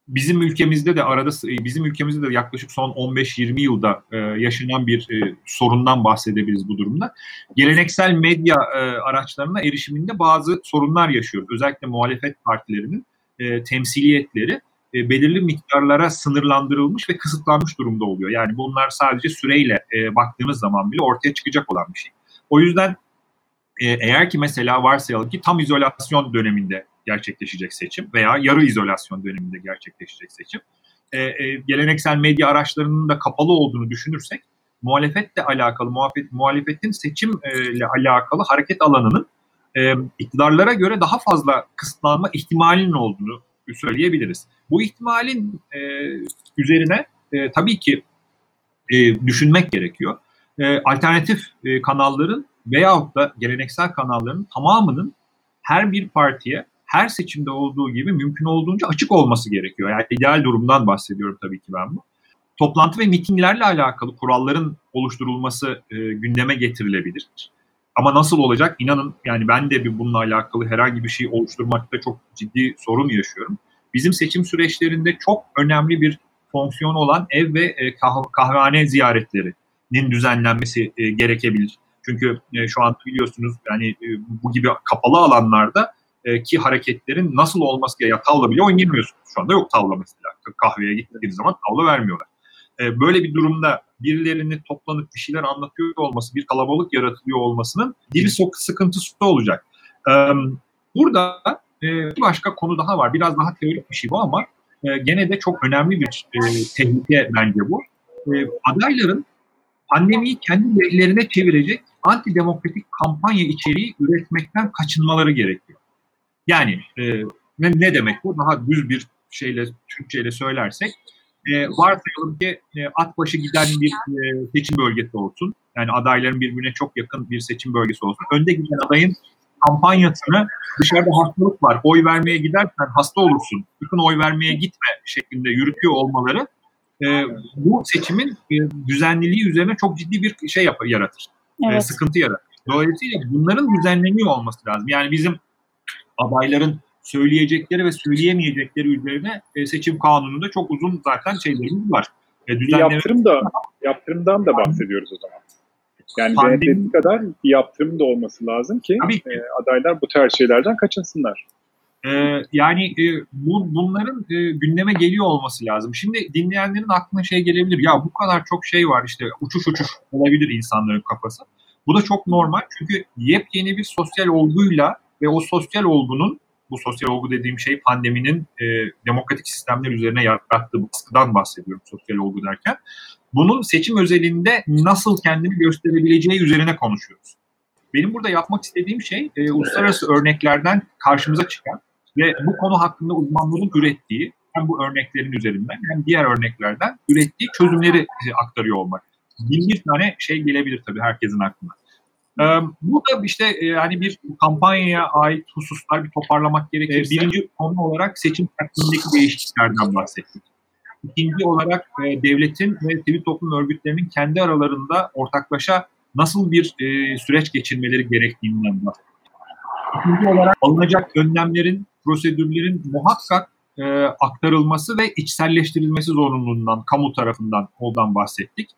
bizim ülkemizde de arada bizim ülkemizde de yaklaşık son 15-20 yılda e, yaşanan bir e, sorundan bahsedebiliriz bu durumda. Geleneksel medya e, araçlarına erişiminde bazı sorunlar yaşıyoruz. Özellikle muhalefet partilerinin e, temsiliyetleri e, belirli miktarlara sınırlandırılmış ve kısıtlanmış durumda oluyor. Yani bunlar sadece süreyle e, baktığınız zaman bile ortaya çıkacak olan bir şey. O yüzden e, eğer ki mesela varsayalım ki tam izolasyon döneminde gerçekleşecek seçim veya yarı izolasyon döneminde gerçekleşecek seçim. E, e, geleneksel medya araçlarının da kapalı olduğunu düşünürsek muhalefetle alakalı, muhalefet, muhalefetin seçimle alakalı hareket alanının e, iktidarlara göre daha fazla kısıtlanma ihtimalinin olduğunu söyleyebiliriz. Bu ihtimalin e, üzerine e, tabii ki e, düşünmek gerekiyor. E, alternatif e, kanalların veyahut da geleneksel kanalların tamamının her bir partiye her seçimde olduğu gibi mümkün olduğunca açık olması gerekiyor. Yani ideal durumdan bahsediyorum tabii ki ben bu. Toplantı ve mitinglerle alakalı kuralların oluşturulması e, gündeme getirilebilir. Ama nasıl olacak? İnanın yani ben de bir bununla alakalı herhangi bir şey oluşturmakta çok ciddi sorun yaşıyorum. Bizim seçim süreçlerinde çok önemli bir fonksiyon olan ev ve e, kah- kahvehane ziyaretlerinin düzenlenmesi e, gerekebilir. Çünkü e, şu an biliyorsunuz yani e, bu gibi kapalı alanlarda e, ki hareketlerin nasıl olması gerekiyor. Tavla bile oynayamıyorsunuz. Şu anda yok tavla mesela. Kahveye gittiğiniz zaman tavla vermiyorlar. E, böyle bir durumda birilerini toplanıp bir şeyler anlatıyor olması, bir kalabalık yaratılıyor olmasının dil sıkıntısı da olacak. E, burada bir başka konu daha var. Biraz daha teorik bir şey bu ama gene de çok önemli bir tehlike bence bu. Adayların pandemiyi kendi lehlerine çevirecek antidemokratik kampanya içeriği üretmekten kaçınmaları gerekiyor. Yani e, ne, ne demek bu? Daha düz bir şeyle, Türkçeyle söylersek e, varsayalım ki e, at başı giden bir e, seçim bölgesi olsun. Yani adayların birbirine çok yakın bir seçim bölgesi olsun. Önde giden adayın kampanyasını dışarıda hastalık var, oy vermeye gidersen hasta olursun, sakın oy vermeye gitme şeklinde yürütüyor olmaları e, bu seçimin e, düzenliliği üzerine çok ciddi bir şey yapar, yaratır. E, evet. E, sıkıntı yaratır. Dolayısıyla bunların düzenleniyor olması lazım. Yani bizim adayların söyleyecekleri ve söyleyemeyecekleri üzerine e, seçim kanununda çok uzun zaten şeylerimiz var. E, bir yaptırım da, yaptırımdan da bahsediyoruz o zaman. Yani Pandemi, kadar bir yaptırım da olması lazım ki e, adaylar bu tarz şeylerden kaçınsınlar. Ee, yani e, bu, bunların e, gündeme geliyor olması lazım. Şimdi dinleyenlerin aklına şey gelebilir. Ya bu kadar çok şey var işte uçuş uçuş olabilir insanların kafası. Bu da çok normal çünkü yepyeni bir sosyal olguyla ve o sosyal olgunun bu sosyal olgu dediğim şey pandeminin e, demokratik sistemler üzerine yarattığı baskıdan bahsediyorum sosyal olgu derken. Bunun seçim özelinde nasıl kendini gösterebileceği üzerine konuşuyoruz. Benim burada yapmak istediğim şey e, uluslararası örneklerden karşımıza çıkan ve bu konu hakkında uzmanların ürettiği hem bu örneklerin üzerinden hem diğer örneklerden ürettiği çözümleri e, aktarıyor olmak. Bin bir tane şey gelebilir tabii herkesin aklına. Ee, burada işte e, yani bir kampanyaya ait hususlar bir toparlamak gerekirse birinci konu olarak seçim takvimindeki değişikliklerden bahsettik. İkinci olarak e, devletin ve sivil toplum örgütlerinin kendi aralarında ortaklaşa nasıl bir e, süreç geçirmeleri gerektiğinden bahsettik. İkinci olarak alınacak önlemlerin, prosedürlerin muhakkak e, aktarılması ve içselleştirilmesi zorunluluğundan, kamu tarafından ondan bahsettik.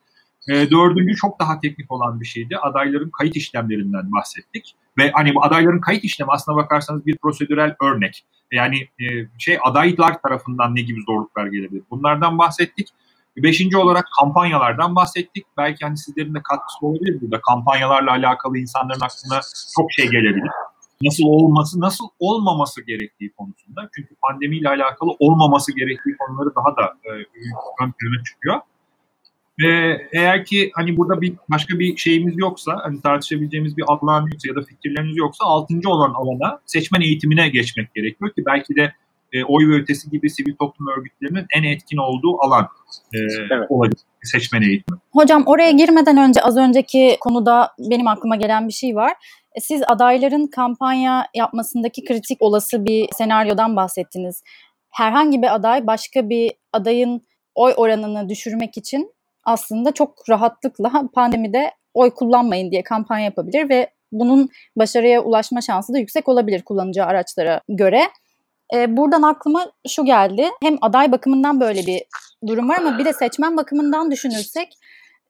E, dördüncü çok daha teknik olan bir şeydi. Adayların kayıt işlemlerinden bahsettik. Ve hani bu adayların kayıt işlemi aslına bakarsanız bir prosedürel örnek. Yani e, şey adaylar tarafından ne gibi zorluklar gelebilir? Bunlardan bahsettik. Beşinci olarak kampanyalardan bahsettik. Belki hani sizlerin de katkısı olabilir burada. Kampanyalarla alakalı insanların aklına çok şey gelebilir. Nasıl olması, nasıl olmaması gerektiği konusunda. Çünkü pandemiyle alakalı olmaması gerektiği konuları daha da e, ön plana çıkıyor. Ve eğer ki hani burada bir başka bir şeyimiz yoksa, hani tartışabileceğimiz bir alan yoksa ya da fikirleriniz yoksa altıncı olan alana seçmen eğitimine geçmek gerekiyor ki belki de e, oy ve ötesi gibi sivil toplum örgütlerinin en etkin olduğu alan e, evet. olacak seçmen eğitimi. Hocam oraya girmeden önce az önceki konuda benim aklıma gelen bir şey var. E, siz adayların kampanya yapmasındaki kritik olası bir senaryodan bahsettiniz. Herhangi bir aday başka bir adayın oy oranını düşürmek için aslında çok rahatlıkla pandemide oy kullanmayın diye kampanya yapabilir ve bunun başarıya ulaşma şansı da yüksek olabilir kullanıcı araçlara göre. E, buradan aklıma şu geldi. Hem aday bakımından böyle bir durum var ama bir de seçmen bakımından düşünürsek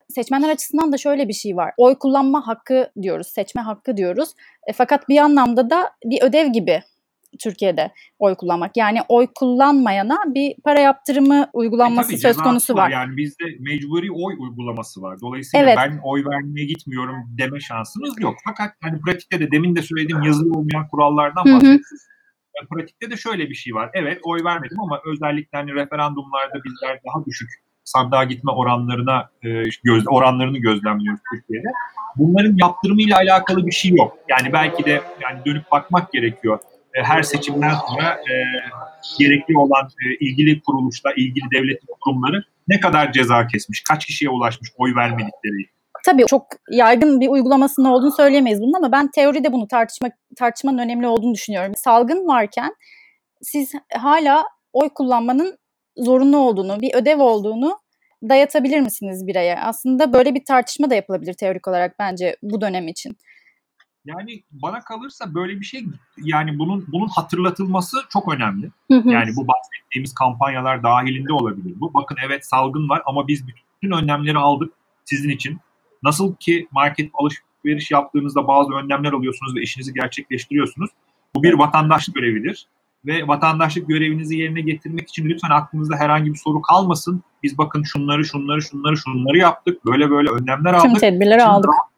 seçmenler açısından da şöyle bir şey var. Oy kullanma hakkı diyoruz, seçme hakkı diyoruz. E, fakat bir anlamda da bir ödev gibi Türkiye'de oy kullanmak. Yani oy kullanmayana bir para yaptırımı uygulanması e, söz konusu var. Yani bizde mecburi oy uygulaması var. Dolayısıyla evet. ben oy vermeye gitmiyorum deme şansınız yok. Fakat hani pratikte de demin de söylediğim yazılı olmayan kurallardan bahsediyoruz. Yani pratikte de şöyle bir şey var. Evet oy vermedim ama özellikle hani referandumlarda bizler daha düşük sandığa gitme oranlarına e, göz, oranlarını gözlemliyoruz Türkiye'de. Bunların yaptırımıyla alakalı bir şey yok. Yani belki de yani dönüp bakmak gerekiyor. E, her seçimden sonra e, gerekli olan e, ilgili kuruluşla, ilgili devlet kurumları ne kadar ceza kesmiş, kaç kişiye ulaşmış oy vermedikleri. Tabii çok yaygın bir uygulamasının olduğunu söyleyemeyiz bunun ama ben teoride bunu tartışmak tartışmanın önemli olduğunu düşünüyorum. Salgın varken siz hala oy kullanmanın zorunlu olduğunu, bir ödev olduğunu dayatabilir misiniz bireye? Aslında böyle bir tartışma da yapılabilir teorik olarak bence bu dönem için. Yani bana kalırsa böyle bir şey yani bunun bunun hatırlatılması çok önemli. Hı hı. Yani bu bahsettiğimiz kampanyalar dahilinde olabilir bu. Bakın evet salgın var ama biz bütün önlemleri aldık sizin için. Nasıl ki market alışveriş yaptığınızda bazı önlemler alıyorsunuz ve işinizi gerçekleştiriyorsunuz. Bu bir vatandaşlık görevidir. Ve vatandaşlık görevinizi yerine getirmek için lütfen aklınızda herhangi bir soru kalmasın. Biz bakın şunları, şunları, şunları, şunları yaptık. Böyle böyle önlemler aldık. Tüm tedbirleri aldık. Rahat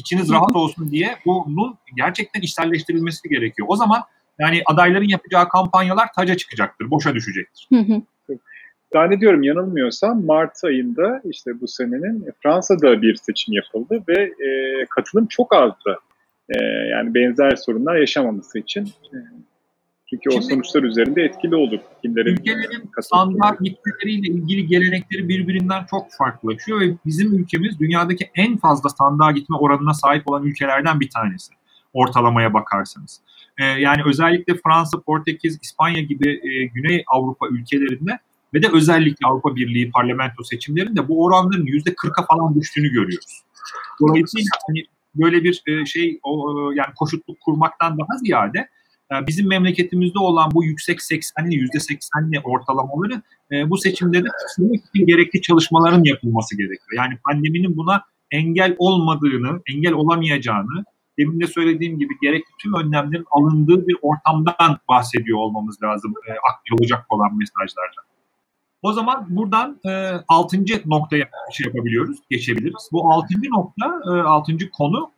içiniz rahat olsun diye bunun gerçekten işselleştirilmesi gerekiyor. O zaman yani adayların yapacağı kampanyalar taca çıkacaktır, boşa düşecektir. Zannediyorum yanılmıyorsam Mart ayında işte bu senenin Fransa'da bir seçim yapıldı ve e, katılım çok azdı. E, yani benzer sorunlar yaşamaması için. E, çünkü Şimdi, o sonuçlar üzerinde etkili olur. Kimlerin ülkelerin sandığa gitmeleriyle ilgili gelenekleri birbirinden çok farklılaşıyor ve bizim ülkemiz dünyadaki en fazla sandığa gitme oranına sahip olan ülkelerden bir tanesi. ortalamaya bakarsanız. E, yani özellikle Fransa, Portekiz, İspanya gibi e, Güney Avrupa ülkelerinde ve de özellikle Avrupa Birliği parlamento seçimlerinde bu oranların yüzde 40'a falan düştüğünü görüyoruz. Dolayısıyla hani böyle bir e, şey o, yani koşutluk kurmaktan daha ziyade e, bizim memleketimizde olan bu yüksek 80'li yüzde 80'li ortalamaları e, bu seçimde de için gerekli çalışmaların yapılması gerekiyor. Yani pandeminin buna engel olmadığını, engel olamayacağını, demin de söylediğim gibi gerekli tüm önlemlerin alındığı bir ortamdan bahsediyor olmamız lazım e, aktif olacak olan mesajlardan. O zaman buradan e, 6. noktaya şey yapabiliyoruz, geçebiliriz. Bu 6. nokta, e, 6. konu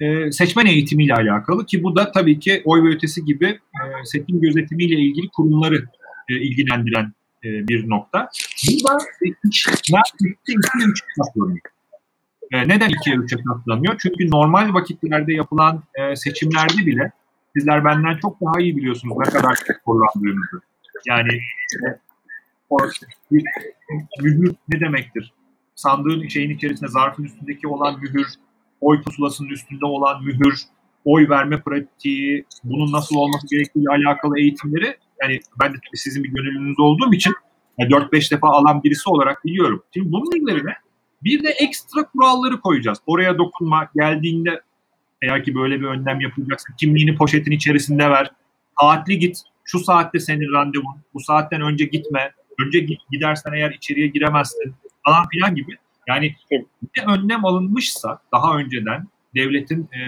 e, seçmen eğitimiyle alakalı ki bu da tabii ki oy ve ötesi gibi e, seçim gözetimiyle ilgili kurumları e, ilgilendiren e, bir nokta. Burada işler ikiye üçe katlanıyor. E, neden ikiye üçe katlanıyor? Çünkü normal vakitlerde yapılan e, seçimlerde bile sizler benden çok daha iyi biliyorsunuz ne kadar kullandığınızı. Yani e, mühür ne demektir? Sandığın şeyin içerisinde zarfın üstündeki olan mühür, oy pusulasının üstünde olan mühür, oy verme pratiği, bunun nasıl olması gerektiği alakalı eğitimleri yani ben de sizin bir gönüllünüz olduğum için yani 4-5 defa alan birisi olarak biliyorum. Şimdi bunun üzerine bir de ekstra kuralları koyacağız. Oraya dokunma, geldiğinde eğer ki böyle bir önlem yapılacaksa kimliğini poşetin içerisinde ver. Saatli git, şu saatte senin randevun, bu saatten önce gitme, önce gidersen eğer içeriye giremezsin falan filan gibi. Yani ne önlem alınmışsa daha önceden devletin e,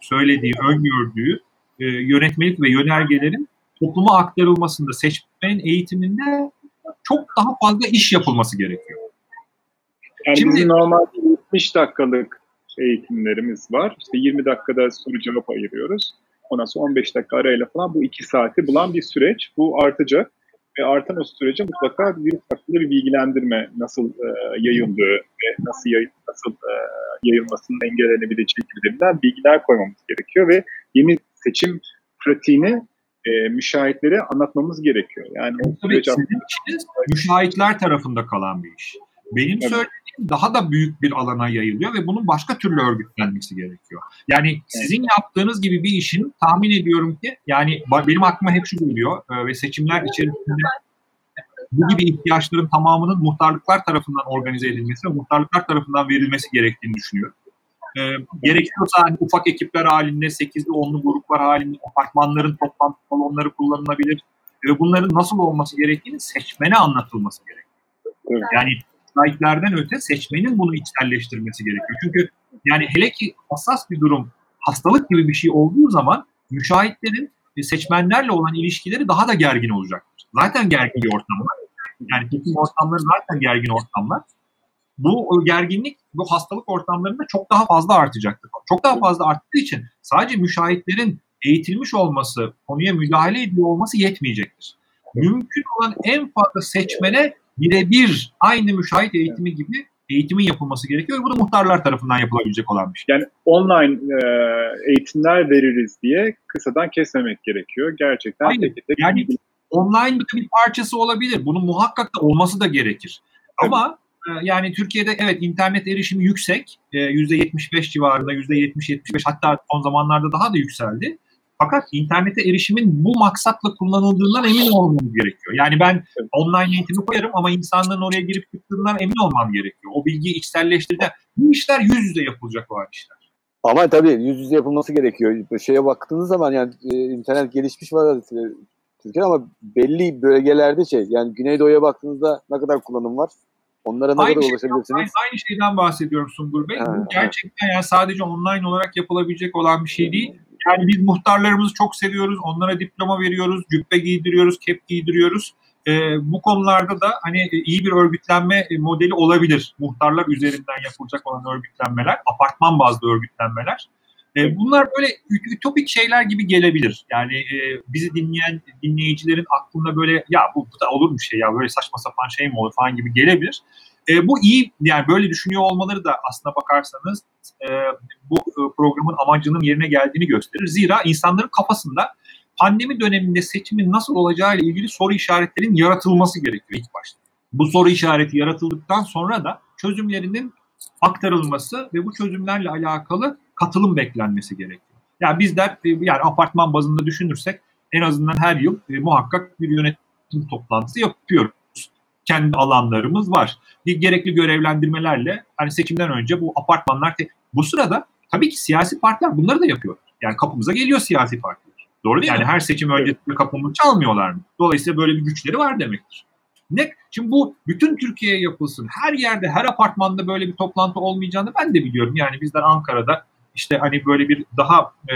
söylediği, öngördüğü e, yönetmelik ve yönergelerin topluma aktarılmasında, seçmenin eğitiminde çok daha fazla iş yapılması gerekiyor. Yani Şimdi, bizim normalde 70 dakikalık eğitimlerimiz var. İşte 20 dakikada soru cevap ayırıyoruz. Ondan sonra 15 dakika arayla falan bu 2 saati bulan bir süreç. Bu artacak ve artan o sürece mutlaka virüs hakkında bir bilgilendirme nasıl e, yayıldığı ve nasıl yay, nasıl e, yayılmasının engellenebileceği gibi bilgiler koymamız gerekiyor ve yeni seçim pratiğini e, müşahitlere anlatmamız gerekiyor. Yani o süreç müşahitler tarafında kalan bir iş. Benim evet. söylediğim daha da büyük bir alana yayılıyor ve bunun başka türlü örgütlenmesi gerekiyor. Yani sizin yaptığınız gibi bir işin tahmin ediyorum ki yani benim aklıma hep şu geliyor e, ve seçimler içerisinde bu gibi ihtiyaçların tamamının muhtarlıklar tarafından organize edilmesi ve muhtarlıklar tarafından verilmesi gerektiğini düşünüyorum. E, gerekiyorsa hani ufak ekipler halinde, 8'li 10'lu gruplar halinde apartmanların toplantı salonları kullanılabilir ve bunların nasıl olması gerektiğini seçmene anlatılması gerekiyor. Evet. Yani laiklerden öte seçmenin bunu içselleştirmesi gerekiyor. Çünkü yani hele ki hassas bir durum, hastalık gibi bir şey olduğu zaman müşahitlerin seçmenlerle olan ilişkileri daha da gergin olacaktır. Zaten gergin bir ortamlar. Yani seçim ortamları zaten gergin ortamlar. Bu gerginlik bu hastalık ortamlarında çok daha fazla artacaktır. Çok daha fazla arttığı için sadece müşahitlerin eğitilmiş olması, konuya müdahale ediyor olması yetmeyecektir. Mümkün olan en fazla seçmene birebir aynı müşahit eğitimi gibi eğitimin yapılması gerekiyor. Bu da muhtarlar tarafından yapılabilecek olan bir şey. Yani online e, eğitimler veririz diye kısadan kesmemek gerekiyor. Gerçekten Hayır, tek tek yani bilgi... online bir parçası olabilir. Bunun muhakkak da olması da gerekir. Evet. Ama e, yani Türkiye'de evet internet erişimi yüksek. E, %75 civarında, %70-75 hatta son zamanlarda daha da yükseldi. Fakat internete erişimin bu maksatla kullanıldığından emin olmamız gerekiyor. Yani ben online eğitimi koyarım ama insanların oraya girip çıktığından emin olmam gerekiyor. O bilgiyi içselleştirdi. Bu işler yüz yüze yapılacak olan işler. Ama tabii yüz yüze yapılması gerekiyor. Şeye baktığınız zaman yani e, internet gelişmiş var e, Türkiye ama belli bölgelerde şey yani Güneydoğu'ya baktığınızda ne kadar kullanım var? Onlara ne aynı kadar şey, ulaşabilirsiniz? Aynı, aynı şeyden bahsediyorum Sungur Bey. Ha, Bu gerçekten ha. yani sadece online olarak yapılabilecek olan bir şey değil. Yani biz muhtarlarımızı çok seviyoruz. Onlara diploma veriyoruz, cübbe giydiriyoruz, kep giydiriyoruz. E, bu konularda da hani iyi bir örgütlenme modeli olabilir. Muhtarlar üzerinden yapılacak olan örgütlenmeler, apartman bazlı örgütlenmeler. E, bunlar böyle ütopik şeyler gibi gelebilir. Yani e, bizi dinleyen dinleyicilerin aklında böyle ya bu, bu da olur mu şey ya böyle saçma sapan şey mi olur falan gibi gelebilir. E, bu iyi yani böyle düşünüyor olmaları da aslına bakarsanız e, bu e, programın amacının yerine geldiğini gösterir. Zira insanların kafasında pandemi döneminde seçimin nasıl olacağı ile ilgili soru işaretlerinin yaratılması gerekiyor ilk başta. Bu soru işareti yaratıldıktan sonra da çözümlerinin aktarılması ve bu çözümlerle alakalı katılım beklenmesi gerekiyor. Yani bizler e, yani apartman bazında düşünürsek en azından her yıl e, muhakkak bir yönetim toplantısı yapıyoruz. Kendi alanlarımız var. Gerekli görevlendirmelerle hani seçimden önce bu apartmanlar bu sırada tabii ki siyasi partiler bunları da yapıyor. Yani kapımıza geliyor siyasi partiler. Doğru değil yani mi? her seçim öncesinde kapımı çalmıyorlar mı? Dolayısıyla böyle bir güçleri var demektir. Ne? Şimdi bu bütün Türkiye'ye yapılsın. Her yerde, her apartmanda böyle bir toplantı olmayacağını ben de biliyorum. Yani bizler Ankara'da işte hani böyle bir daha e,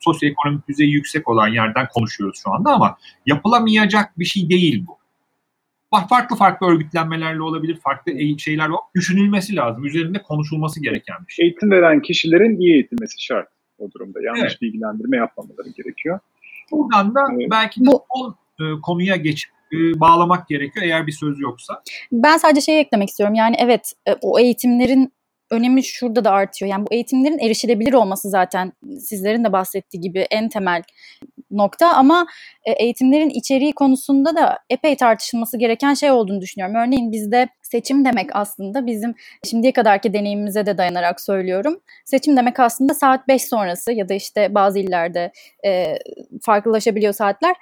sosyoekonomik düzeyi yüksek olan yerden konuşuyoruz şu anda ama yapılamayacak bir şey değil bu. Farklı farklı örgütlenmelerle olabilir, farklı şeyler var. Düşünülmesi lazım, üzerinde konuşulması gereken bir şey. Eğitim veren kişilerin iyi eğitilmesi şart o durumda. Yanlış evet. bilgilendirme yapmamaları gerekiyor. Buradan da evet. belki de son e, konuya geçip e, bağlamak gerekiyor eğer bir söz yoksa. Ben sadece şeyi eklemek istiyorum. Yani evet e, o eğitimlerin önemi şurada da artıyor. Yani bu eğitimlerin erişilebilir olması zaten sizlerin de bahsettiği gibi en temel nokta ama e, eğitimlerin içeriği konusunda da epey tartışılması gereken şey olduğunu düşünüyorum. Örneğin bizde seçim demek aslında bizim şimdiye kadarki deneyimimize de dayanarak söylüyorum. Seçim demek aslında saat 5 sonrası ya da işte bazı illerde e, farklılaşabiliyor saatler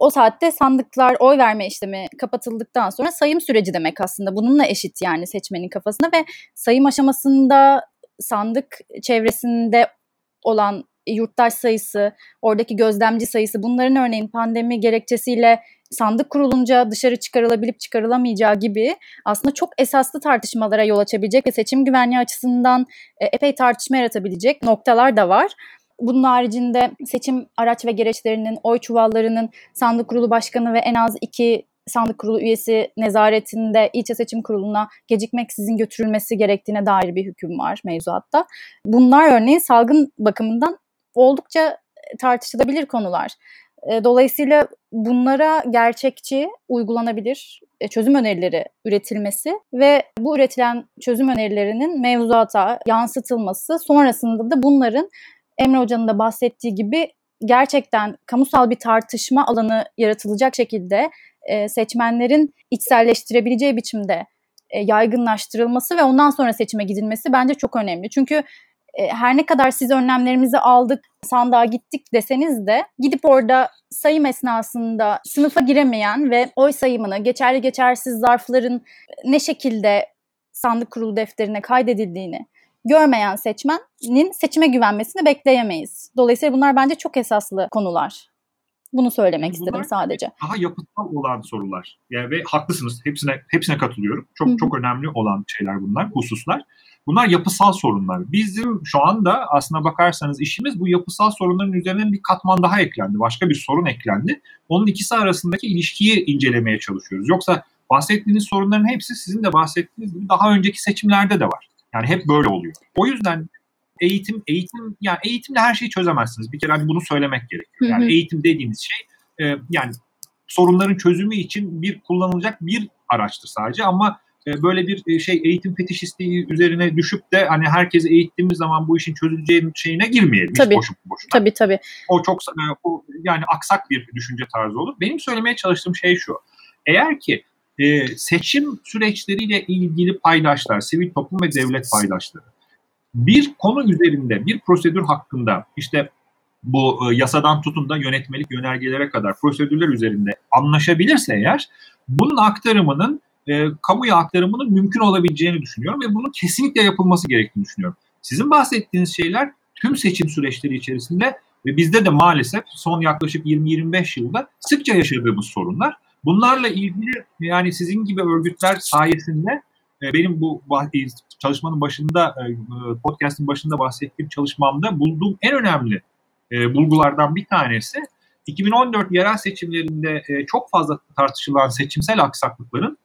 o saatte sandıklar oy verme işlemi kapatıldıktan sonra sayım süreci demek aslında. Bununla eşit yani seçmenin kafasında ve sayım aşamasında sandık çevresinde olan yurttaş sayısı, oradaki gözlemci sayısı bunların örneğin pandemi gerekçesiyle sandık kurulunca dışarı çıkarılabilip çıkarılamayacağı gibi aslında çok esaslı tartışmalara yol açabilecek ve seçim güvenliği açısından e, epey tartışma yaratabilecek noktalar da var. Bunun haricinde seçim araç ve gereçlerinin, oy çuvallarının sandık kurulu başkanı ve en az iki sandık kurulu üyesi nezaretinde ilçe seçim kuruluna gecikmeksizin götürülmesi gerektiğine dair bir hüküm var mevzuatta. Bunlar örneğin salgın bakımından oldukça tartışılabilir konular. E, dolayısıyla bunlara gerçekçi, uygulanabilir e, çözüm önerileri üretilmesi ve bu üretilen çözüm önerilerinin mevzuata yansıtılması sonrasında da bunların Emre Hoca'nın da bahsettiği gibi gerçekten kamusal bir tartışma alanı yaratılacak şekilde e, seçmenlerin içselleştirebileceği biçimde e, yaygınlaştırılması ve ondan sonra seçime gidilmesi bence çok önemli. Çünkü e, her ne kadar siz önlemlerimizi aldık, sandığa gittik deseniz de gidip orada sayım esnasında sınıfa giremeyen ve oy sayımını, geçerli geçersiz zarfların ne şekilde sandık kurulu defterine kaydedildiğini görmeyen seçmenin seçime güvenmesini bekleyemeyiz. Dolayısıyla bunlar bence çok esaslı konular. Bunu söylemek Bunlar istedim sadece. Daha yapısal olan sorular. Yani ve haklısınız. Hepsine hepsine katılıyorum. Çok Hı-hı. çok önemli olan şeyler bunlar, hususlar. Bunlar yapısal sorunlar. Bizim şu anda aslına bakarsanız işimiz bu yapısal sorunların üzerine bir katman daha eklendi. Başka bir sorun eklendi. Onun ikisi arasındaki ilişkiyi incelemeye çalışıyoruz. Yoksa bahsettiğiniz sorunların hepsi sizin de bahsettiğiniz gibi daha önceki seçimlerde de var. Yani hep böyle oluyor. O yüzden eğitim eğitim yani eğitimle her şeyi çözemezsiniz. Bir kere hani bunu söylemek gerekiyor. Yani hı hı. eğitim dediğiniz şey e, yani sorunların çözümü için bir kullanılacak bir araçtır sadece ama e, böyle bir e, şey eğitim fetişistliği üzerine düşüp de hani herkesi eğittiğimiz zaman bu işin çözüleceği şeyine girmeyelim. Tabii. Boşu, boşuna. Tabii tabii. O çok e, o, yani aksak bir düşünce tarzı olur. Benim söylemeye çalıştığım şey şu. Eğer ki e, seçim süreçleriyle ilgili paydaşlar, sivil toplum ve devlet paydaşları bir konu üzerinde, bir prosedür hakkında işte bu e, yasadan tutun da yönetmelik yönergelere kadar prosedürler üzerinde anlaşabilirse eğer bunun aktarımının e, kamuya aktarımının mümkün olabileceğini düşünüyorum ve bunun kesinlikle yapılması gerektiğini düşünüyorum. Sizin bahsettiğiniz şeyler tüm seçim süreçleri içerisinde ve bizde de maalesef son yaklaşık 20-25 yılda sıkça yaşadığımız sorunlar. Bunlarla ilgili yani sizin gibi örgütler sayesinde e, benim bu e, çalışmanın başında e, podcast'in başında bahsettiğim çalışmamda bulduğum en önemli bulgulardan bir tanesi 2014 yerel seçimlerinde çok fazla tartışılan seçimsel aksaklıkların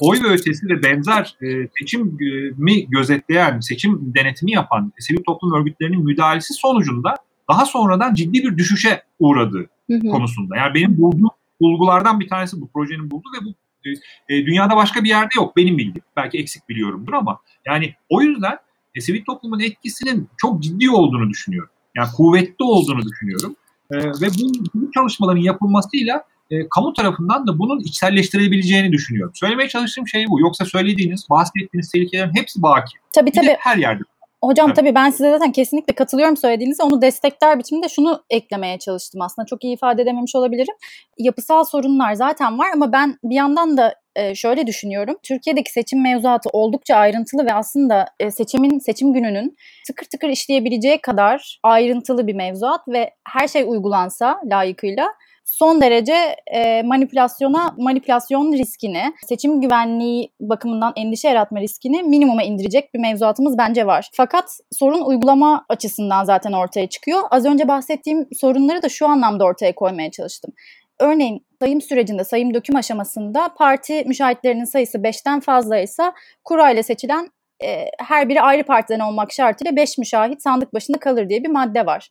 oy ve ötesi ve benzer seçimi gözetleyen, seçim denetimi yapan sivil toplum örgütlerinin müdahalesi sonucunda daha sonradan ciddi bir düşüşe uğradığı hı hı. konusunda. Yani benim bulduğum bulgulardan bir tanesi bu projenin buldu ve bu e, e, dünyada başka bir yerde yok benim bildiğim. Belki eksik biliyorumdur ama yani o yüzden e, sivil toplumun etkisinin çok ciddi olduğunu düşünüyorum. Yani kuvvetli olduğunu düşünüyorum. E, ve bu, bu çalışmaların yapılmasıyla e, kamu tarafından da bunun içselleştirebileceğini düşünüyorum. Söylemeye çalıştığım şey bu. Yoksa söylediğiniz, bahsettiğiniz tehlikelerin hepsi baki. Tabii tabii. her yerde. Hocam evet. tabii ben size zaten kesinlikle katılıyorum söylediğinize. Onu destekler biçimde şunu eklemeye çalıştım aslında. Çok iyi ifade edememiş olabilirim. Yapısal sorunlar zaten var ama ben bir yandan da e, şöyle düşünüyorum. Türkiye'deki seçim mevzuatı oldukça ayrıntılı ve aslında e, seçimin seçim gününün tıkır tıkır işleyebileceği kadar ayrıntılı bir mevzuat ve her şey uygulansa layıkıyla son derece e, manipülasyona manipülasyon riskini, seçim güvenliği bakımından endişe yaratma riskini minimuma indirecek bir mevzuatımız bence var. Fakat sorun uygulama açısından zaten ortaya çıkıyor. Az önce bahsettiğim sorunları da şu anlamda ortaya koymaya çalıştım. Örneğin sayım sürecinde, sayım döküm aşamasında parti müşahitlerinin sayısı 5'ten fazlaysa kura ile seçilen e, her biri ayrı partiden olmak şartıyla 5 müşahit sandık başında kalır diye bir madde var.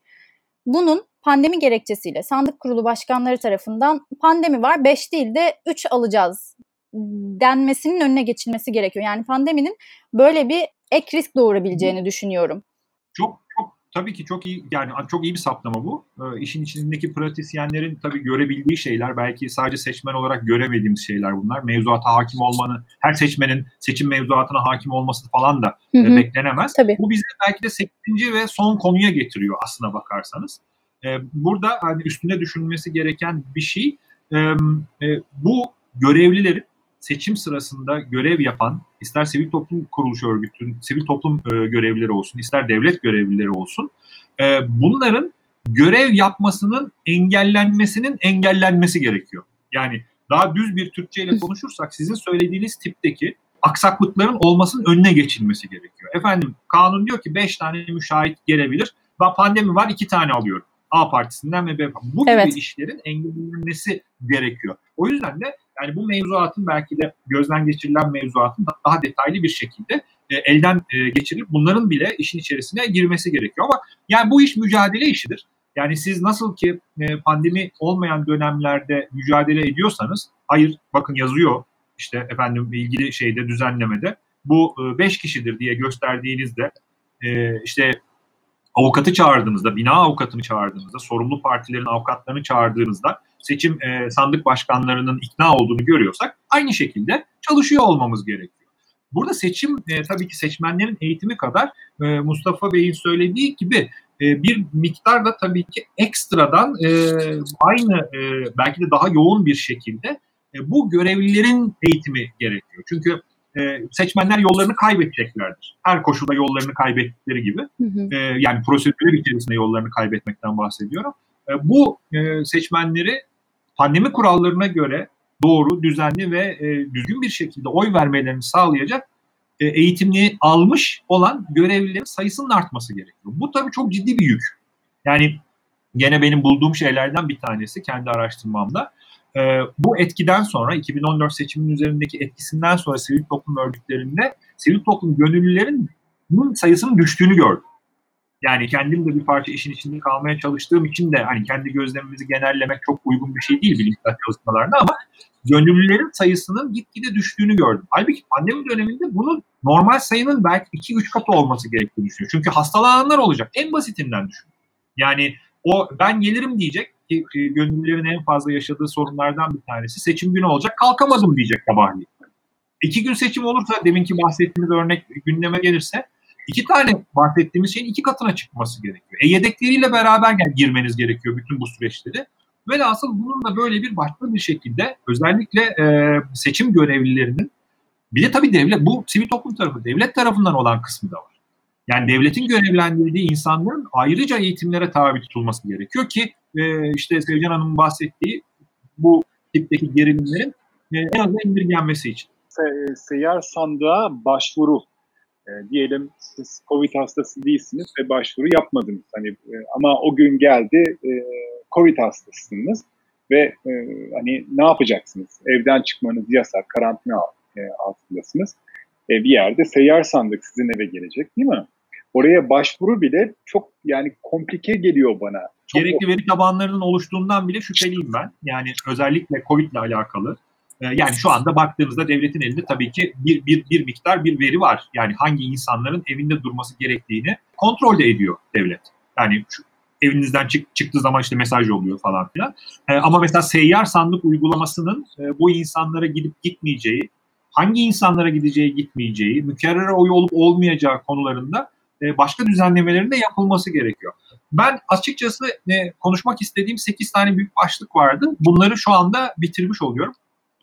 Bunun pandemi gerekçesiyle sandık kurulu başkanları tarafından pandemi var 5 değil de 3 alacağız denmesinin önüne geçilmesi gerekiyor. Yani pandeminin böyle bir ek risk doğurabileceğini düşünüyorum. Çok çok tabii ki çok iyi yani çok iyi bir saptama bu. Ee, işin içindeki pratisyenlerin tabii görebildiği şeyler belki sadece seçmen olarak göremediğimiz şeyler bunlar. Mevzuata hakim olmanın, her seçmenin seçim mevzuatına hakim olması falan da hı hı. beklenemez. Tabii. Bu bizi belki de 8. ve son konuya getiriyor aslına bakarsanız. E, burada hani üstüne düşünülmesi gereken bir şey e, e, bu görevlilerin seçim sırasında görev yapan ister sivil toplum kuruluş örgütün sivil toplum e, görevlileri olsun ister devlet görevlileri olsun e, bunların görev yapmasının engellenmesinin engellenmesi gerekiyor. Yani daha düz bir Türkçe ile konuşursak sizin söylediğiniz tipteki aksaklıkların olmasının önüne geçilmesi gerekiyor. Efendim kanun diyor ki 5 tane müşahit gelebilir. Pandemi var 2 tane alıyorum. A partisinden ve B Bu gibi evet. işlerin engellenmesi gerekiyor. O yüzden de yani bu mevzuatın belki de gözden geçirilen mevzuatın daha detaylı bir şekilde e, elden e, geçirilip bunların bile işin içerisine girmesi gerekiyor. Ama yani bu iş mücadele işidir. Yani siz nasıl ki e, pandemi olmayan dönemlerde mücadele ediyorsanız, hayır bakın yazıyor işte efendim ilgili şeyde düzenlemede bu 5 e, kişidir diye gösterdiğinizde e, işte avukatı çağırdığınızda, bina avukatını çağırdığınızda, sorumlu partilerin avukatlarını çağırdığınızda seçim e, sandık başkanlarının ikna olduğunu görüyorsak aynı şekilde çalışıyor olmamız gerekiyor. Burada seçim e, tabii ki seçmenlerin eğitimi kadar e, Mustafa Bey'in söylediği gibi e, bir miktar da tabii ki ekstradan e, aynı e, belki de daha yoğun bir şekilde e, bu görevlilerin eğitimi gerekiyor. Çünkü e, seçmenler yollarını kaybedeceklerdir. Her koşulda yollarını kaybettikleri gibi. Hı hı. E, yani prosedürler içerisinde yollarını kaybetmekten bahsediyorum. E, bu e, seçmenleri pandemi kurallarına göre doğru, düzenli ve e, düzgün bir şekilde oy vermelerini sağlayacak e, eğitimini almış olan görevlilerin sayısının artması gerekiyor. Bu tabii çok ciddi bir yük. Yani gene benim bulduğum şeylerden bir tanesi kendi araştırmamda e, bu etkiden sonra 2014 seçiminin üzerindeki etkisinden sonra sivil toplum örgütlerinde sivil toplum gönüllülerin bunun sayısının düştüğünü gördüm. Yani kendim de bir parça işin içinde kalmaya çalıştığım için de hani kendi gözlemimizi genellemek çok uygun bir şey değil bilimsel çalışmalarda ama gönüllülerin sayısının gitgide düştüğünü gördüm. Halbuki pandemi döneminde bunun normal sayının belki 2-3 katı olması gerektiğini düşünüyorum. Çünkü hastalananlar olacak. En basitinden düşün. Yani o ben gelirim diyecek ki e, gönüllülerin en fazla yaşadığı sorunlardan bir tanesi seçim günü olacak kalkamadım diyecek sabahleyin. İki gün seçim olursa deminki bahsettiğimiz örnek gündeme gelirse iki tane bahsettiğimiz şeyin iki katına çıkması gerekiyor. E yedekleriyle beraber girmeniz gerekiyor bütün bu süreçleri. Velhasıl bunun da böyle bir başka bir şekilde özellikle e, seçim görevlilerinin bir de tabii devlet bu sivil toplum tarafı devlet tarafından olan kısmı da var. Yani devletin görevlendirdiği insanların ayrıca eğitimlere tabi tutulması gerekiyor ki e, işte Sevcan Hanım'ın bahsettiği bu tipteki gerilimlerin e, en azından indirgenmesi için. Se, seyyar sandığa başvuru e, diyelim siz Covid hastası değilsiniz ve başvuru yapmadınız. Hani e, ama o gün geldi e, Covid hastasısınız ve e, hani ne yapacaksınız? Evden çıkmanız yasak, karantina e, altındasınız. E, bir yerde seyyar sandık sizin eve gelecek değil mi? Oraya başvuru bile çok yani komplike geliyor bana. Çok Gerekli veri tabanlarının oluştuğundan bile şüpheliyim ben. Yani özellikle Covid ile alakalı. Ee, yani şu anda baktığımızda devletin elinde tabii ki bir, bir, bir miktar bir veri var. Yani hangi insanların evinde durması gerektiğini kontrol de ediyor devlet. Yani şu, evinizden çık, çıktığı zaman işte mesaj oluyor falan filan. Ee, ama mesela seyyar sandık uygulamasının e, bu insanlara gidip gitmeyeceği, hangi insanlara gideceği gitmeyeceği, mükerrere oy olup olmayacağı konularında e, başka düzenlemelerin de yapılması gerekiyor. Ben açıkçası e, konuşmak istediğim 8 tane büyük başlık vardı. Bunları şu anda bitirmiş oluyorum.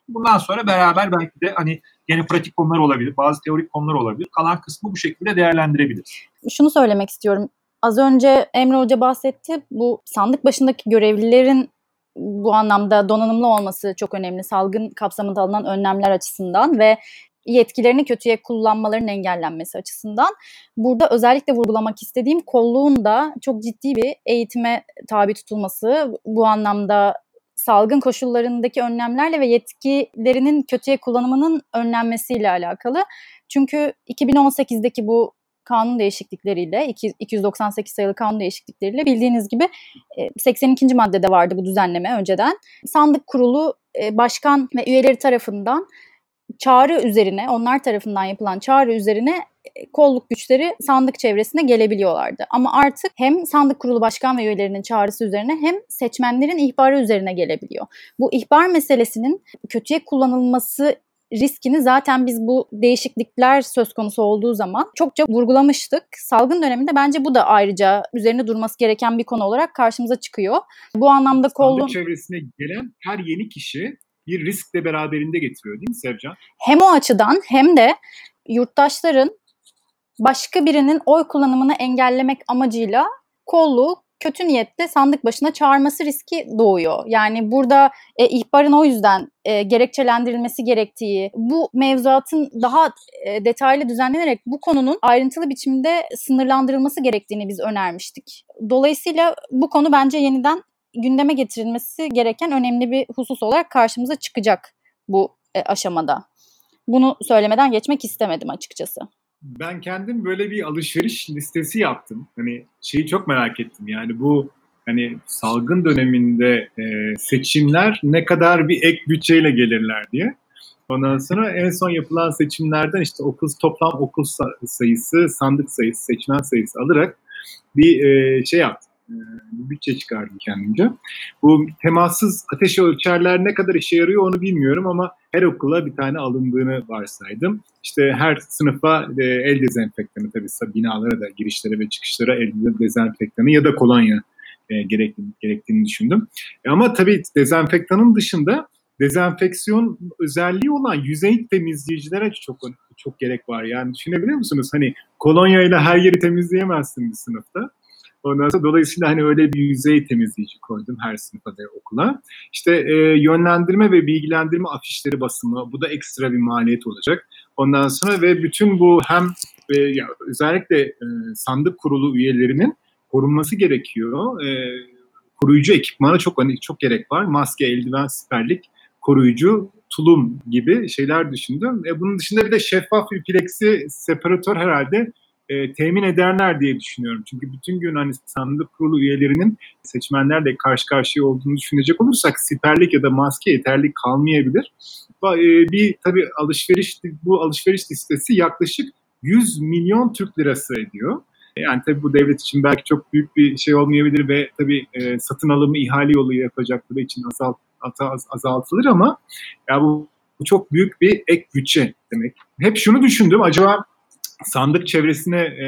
Bundan sonra beraber belki de hani yeni pratik konular olabilir, bazı teorik konular olabilir. Kalan kısmı bu şekilde değerlendirebilir. Şunu söylemek istiyorum. Az önce Emre Hoca bahsetti. Bu sandık başındaki görevlilerin bu anlamda donanımlı olması çok önemli. Salgın kapsamında alınan önlemler açısından ve yetkilerini kötüye kullanmalarının engellenmesi açısından. Burada özellikle vurgulamak istediğim kolluğun da çok ciddi bir eğitime tabi tutulması. Bu anlamda salgın koşullarındaki önlemlerle ve yetkilerinin kötüye kullanımının önlenmesiyle alakalı. Çünkü 2018'deki bu kanun değişiklikleriyle 298 sayılı kanun değişiklikleriyle bildiğiniz gibi 82. E, maddede vardı bu düzenleme önceden. Sandık kurulu e, başkan ve üyeleri tarafından çağrı üzerine, onlar tarafından yapılan çağrı üzerine e, kolluk güçleri sandık çevresine gelebiliyorlardı. Ama artık hem sandık kurulu başkan ve üyelerinin çağrısı üzerine hem seçmenlerin ihbarı üzerine gelebiliyor. Bu ihbar meselesinin kötüye kullanılması riskini zaten biz bu değişiklikler söz konusu olduğu zaman çokça vurgulamıştık. Salgın döneminde bence bu da ayrıca üzerine durması gereken bir konu olarak karşımıza çıkıyor. Bu anlamda kollu... Sandık çevresine gelen her yeni kişi bir risk de beraberinde getiriyor değil mi Sevcan? Hem o açıdan hem de yurttaşların başka birinin oy kullanımını engellemek amacıyla kolluğu kötü niyetle sandık başına çağırması riski doğuyor. Yani burada e, ihbarın o yüzden e, gerekçelendirilmesi gerektiği, bu mevzuatın daha e, detaylı düzenlenerek bu konunun ayrıntılı biçimde sınırlandırılması gerektiğini biz önermiştik. Dolayısıyla bu konu bence yeniden gündeme getirilmesi gereken önemli bir husus olarak karşımıza çıkacak bu e, aşamada. Bunu söylemeden geçmek istemedim açıkçası. Ben kendim böyle bir alışveriş listesi yaptım. Hani şeyi çok merak ettim. Yani bu hani salgın döneminde e, seçimler ne kadar bir ek bütçeyle gelirler diye. Ondan sonra en son yapılan seçimlerden işte okul toplam okul sayısı, sandık sayısı, seçmen sayısı alarak bir e, şey yaptım bütçe çıkardım kendimce. Bu temassız ateş ölçerler ne kadar işe yarıyor onu bilmiyorum ama her okula bir tane alındığını varsaydım. İşte her sınıfa e, el dezenfektanı tabii binalara da girişlere ve çıkışlara el dezenfektanı ya da kolonya e, gerektiğini, gerektiğini düşündüm. E, ama tabii dezenfektanın dışında dezenfeksiyon özelliği olan yüzey temizleyicilere çok çok gerek var. Yani düşünebiliyor musunuz? Hani kolonya ile her yeri temizleyemezsin bir sınıfta. Ondan sonra dolayısıyla hani öyle bir yüzey temizleyici koydum her sınıfa ve okula. İşte e, yönlendirme ve bilgilendirme afişleri basımı bu da ekstra bir maliyet olacak. Ondan sonra ve bütün bu hem e, ya, özellikle e, sandık kurulu üyelerinin korunması gerekiyor. E, koruyucu ekipmana çok hani çok gerek var. Maske, eldiven, siperlik, koruyucu tulum gibi şeyler düşündüm. E, bunun dışında bir de şeffaf bir plexi separatör herhalde e, temin ederler diye düşünüyorum. Çünkü bütün gün sandık kurulu üyelerinin seçmenlerle karşı karşıya olduğunu düşünecek olursak siperlik ya da maske yeterli kalmayabilir. E, bir tabii alışveriş bu alışveriş listesi yaklaşık 100 milyon Türk lirası ediyor. Yani tabii bu devlet için belki çok büyük bir şey olmayabilir ve tabii e, satın alımı ihale yolu yapacakları için azalt, az, azaltılır ama ya bu, bu çok büyük bir ek bütçe demek. Hep şunu düşündüm acaba sandık çevresine e,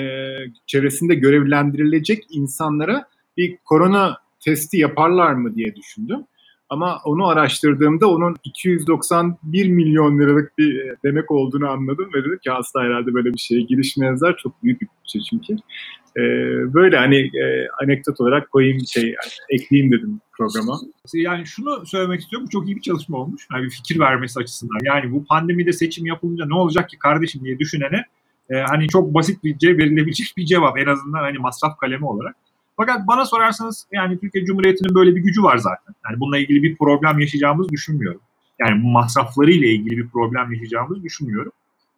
çevresinde görevlendirilecek insanlara bir korona testi yaparlar mı diye düşündüm. Ama onu araştırdığımda onun 291 milyon liralık bir e, demek olduğunu anladım ve dedim ki asla herhalde böyle bir şeye girişmezler. Çok büyük bir bütçe çünkü. Ee, böyle hani e, anekdot olarak koyayım şey ekleyeyim dedim programa. Yani şunu söylemek istiyorum. Çok iyi bir çalışma olmuş. Yani bir fikir vermesi açısından. Yani bu pandemide seçim yapılınca ne olacak ki kardeşim diye düşünene e, hani çok basit bir verilebilecek bir cevap en azından hani masraf kalemi olarak. Fakat bana sorarsanız yani Türkiye Cumhuriyeti'nin böyle bir gücü var zaten. Yani bununla ilgili bir problem yaşayacağımızı düşünmüyorum. Yani masrafları ile ilgili bir problem yaşayacağımızı düşünmüyorum.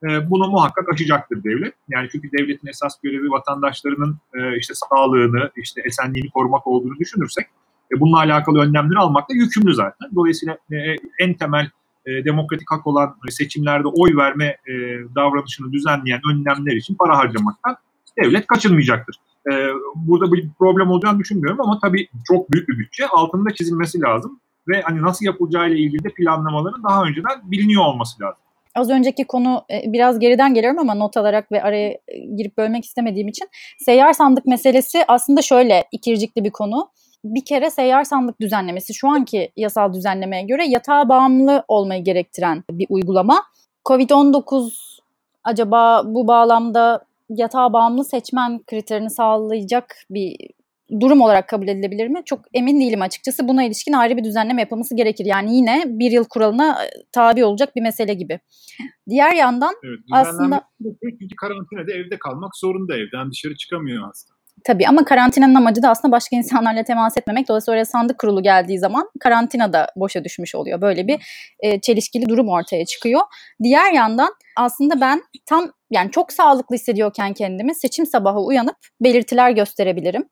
E, bunu muhakkak aşacaktır devlet. Yani çünkü devletin esas görevi vatandaşlarının e, işte sağlığını, işte esenliğini korumak olduğunu düşünürsek e, bununla alakalı önlemleri almakla yükümlü zaten. Dolayısıyla e, en temel e, demokratik hak olan seçimlerde oy verme e, davranışını düzenleyen önlemler için para harcamaktan devlet kaçınmayacaktır. E, burada bir problem olacağını düşünmüyorum ama tabii çok büyük bir bütçe altında çizilmesi lazım ve hani nasıl yapılacağı ile ilgili de planlamaların daha önceden biliniyor olması lazım. az önceki konu e, biraz geriden geliyorum ama not alarak ve araya e, girip bölmek istemediğim için seyyar sandık meselesi aslında şöyle ikircikli bir konu. Bir kere seyyar sandık düzenlemesi şu anki yasal düzenlemeye göre yatağa bağımlı olmayı gerektiren bir uygulama. Covid-19 acaba bu bağlamda yatağa bağımlı seçmen kriterini sağlayacak bir durum olarak kabul edilebilir mi? Çok emin değilim açıkçası. Buna ilişkin ayrı bir düzenleme yapılması gerekir. Yani yine bir yıl kuralına e, tabi olacak bir mesele gibi. Diğer yandan evet, aslında... Çünkü karantinada evde kalmak zorunda. Evden dışarı çıkamıyor aslında. Tabii ama karantinanın amacı da aslında başka insanlarla temas etmemek. Dolayısıyla oraya sandık kurulu geldiği zaman karantina da boşa düşmüş oluyor. Böyle bir e, çelişkili durum ortaya çıkıyor. Diğer yandan aslında ben tam yani çok sağlıklı hissediyorken kendimi seçim sabahı uyanıp belirtiler gösterebilirim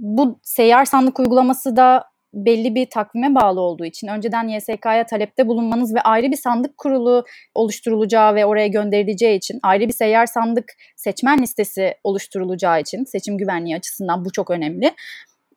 bu seyyar sandık uygulaması da belli bir takvime bağlı olduğu için önceden YSK'ya talepte bulunmanız ve ayrı bir sandık kurulu oluşturulacağı ve oraya gönderileceği için ayrı bir seyyar sandık seçmen listesi oluşturulacağı için seçim güvenliği açısından bu çok önemli.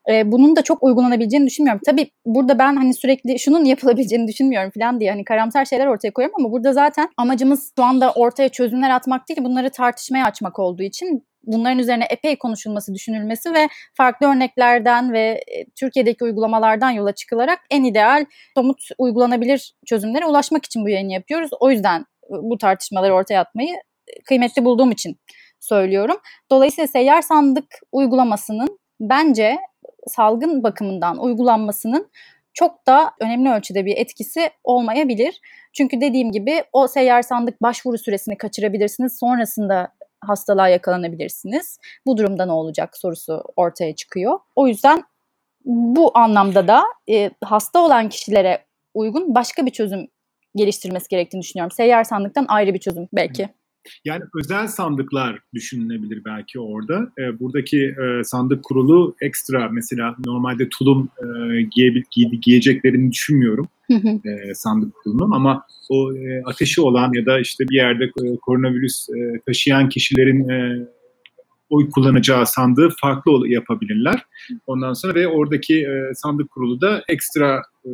Ee, bunun da çok uygulanabileceğini düşünmüyorum. Tabii burada ben hani sürekli şunun yapılabileceğini düşünmüyorum falan diye hani karamsar şeyler ortaya koyuyorum ama burada zaten amacımız şu anda ortaya çözümler atmak değil bunları tartışmaya açmak olduğu için bunların üzerine epey konuşulması, düşünülmesi ve farklı örneklerden ve e, Türkiye'deki uygulamalardan yola çıkılarak en ideal, somut uygulanabilir çözümlere ulaşmak için bu yayını yapıyoruz. O yüzden e, bu tartışmaları ortaya atmayı e, kıymetli bulduğum için söylüyorum. Dolayısıyla seyyar sandık uygulamasının bence salgın bakımından uygulanmasının çok da önemli ölçüde bir etkisi olmayabilir. Çünkü dediğim gibi o seyyar sandık başvuru süresini kaçırabilirsiniz. Sonrasında hastalığa yakalanabilirsiniz. Bu durumda ne olacak sorusu ortaya çıkıyor. O yüzden bu anlamda da e, hasta olan kişilere uygun başka bir çözüm geliştirmesi gerektiğini düşünüyorum. Seyyar sandıktan ayrı bir çözüm belki. Yani özel sandıklar düşünülebilir belki orada. E, buradaki e, sandık kurulu ekstra mesela normalde tulum e, giye, giye, giyeceklerini düşünmüyorum e, sandık kurulunun ama o e, ateşi olan ya da işte bir yerde e, koronavirüs e, taşıyan kişilerin e, oy kullanacağı sandığı farklı yapabilirler. Ondan sonra ve oradaki e, sandık kurulu da ekstra e,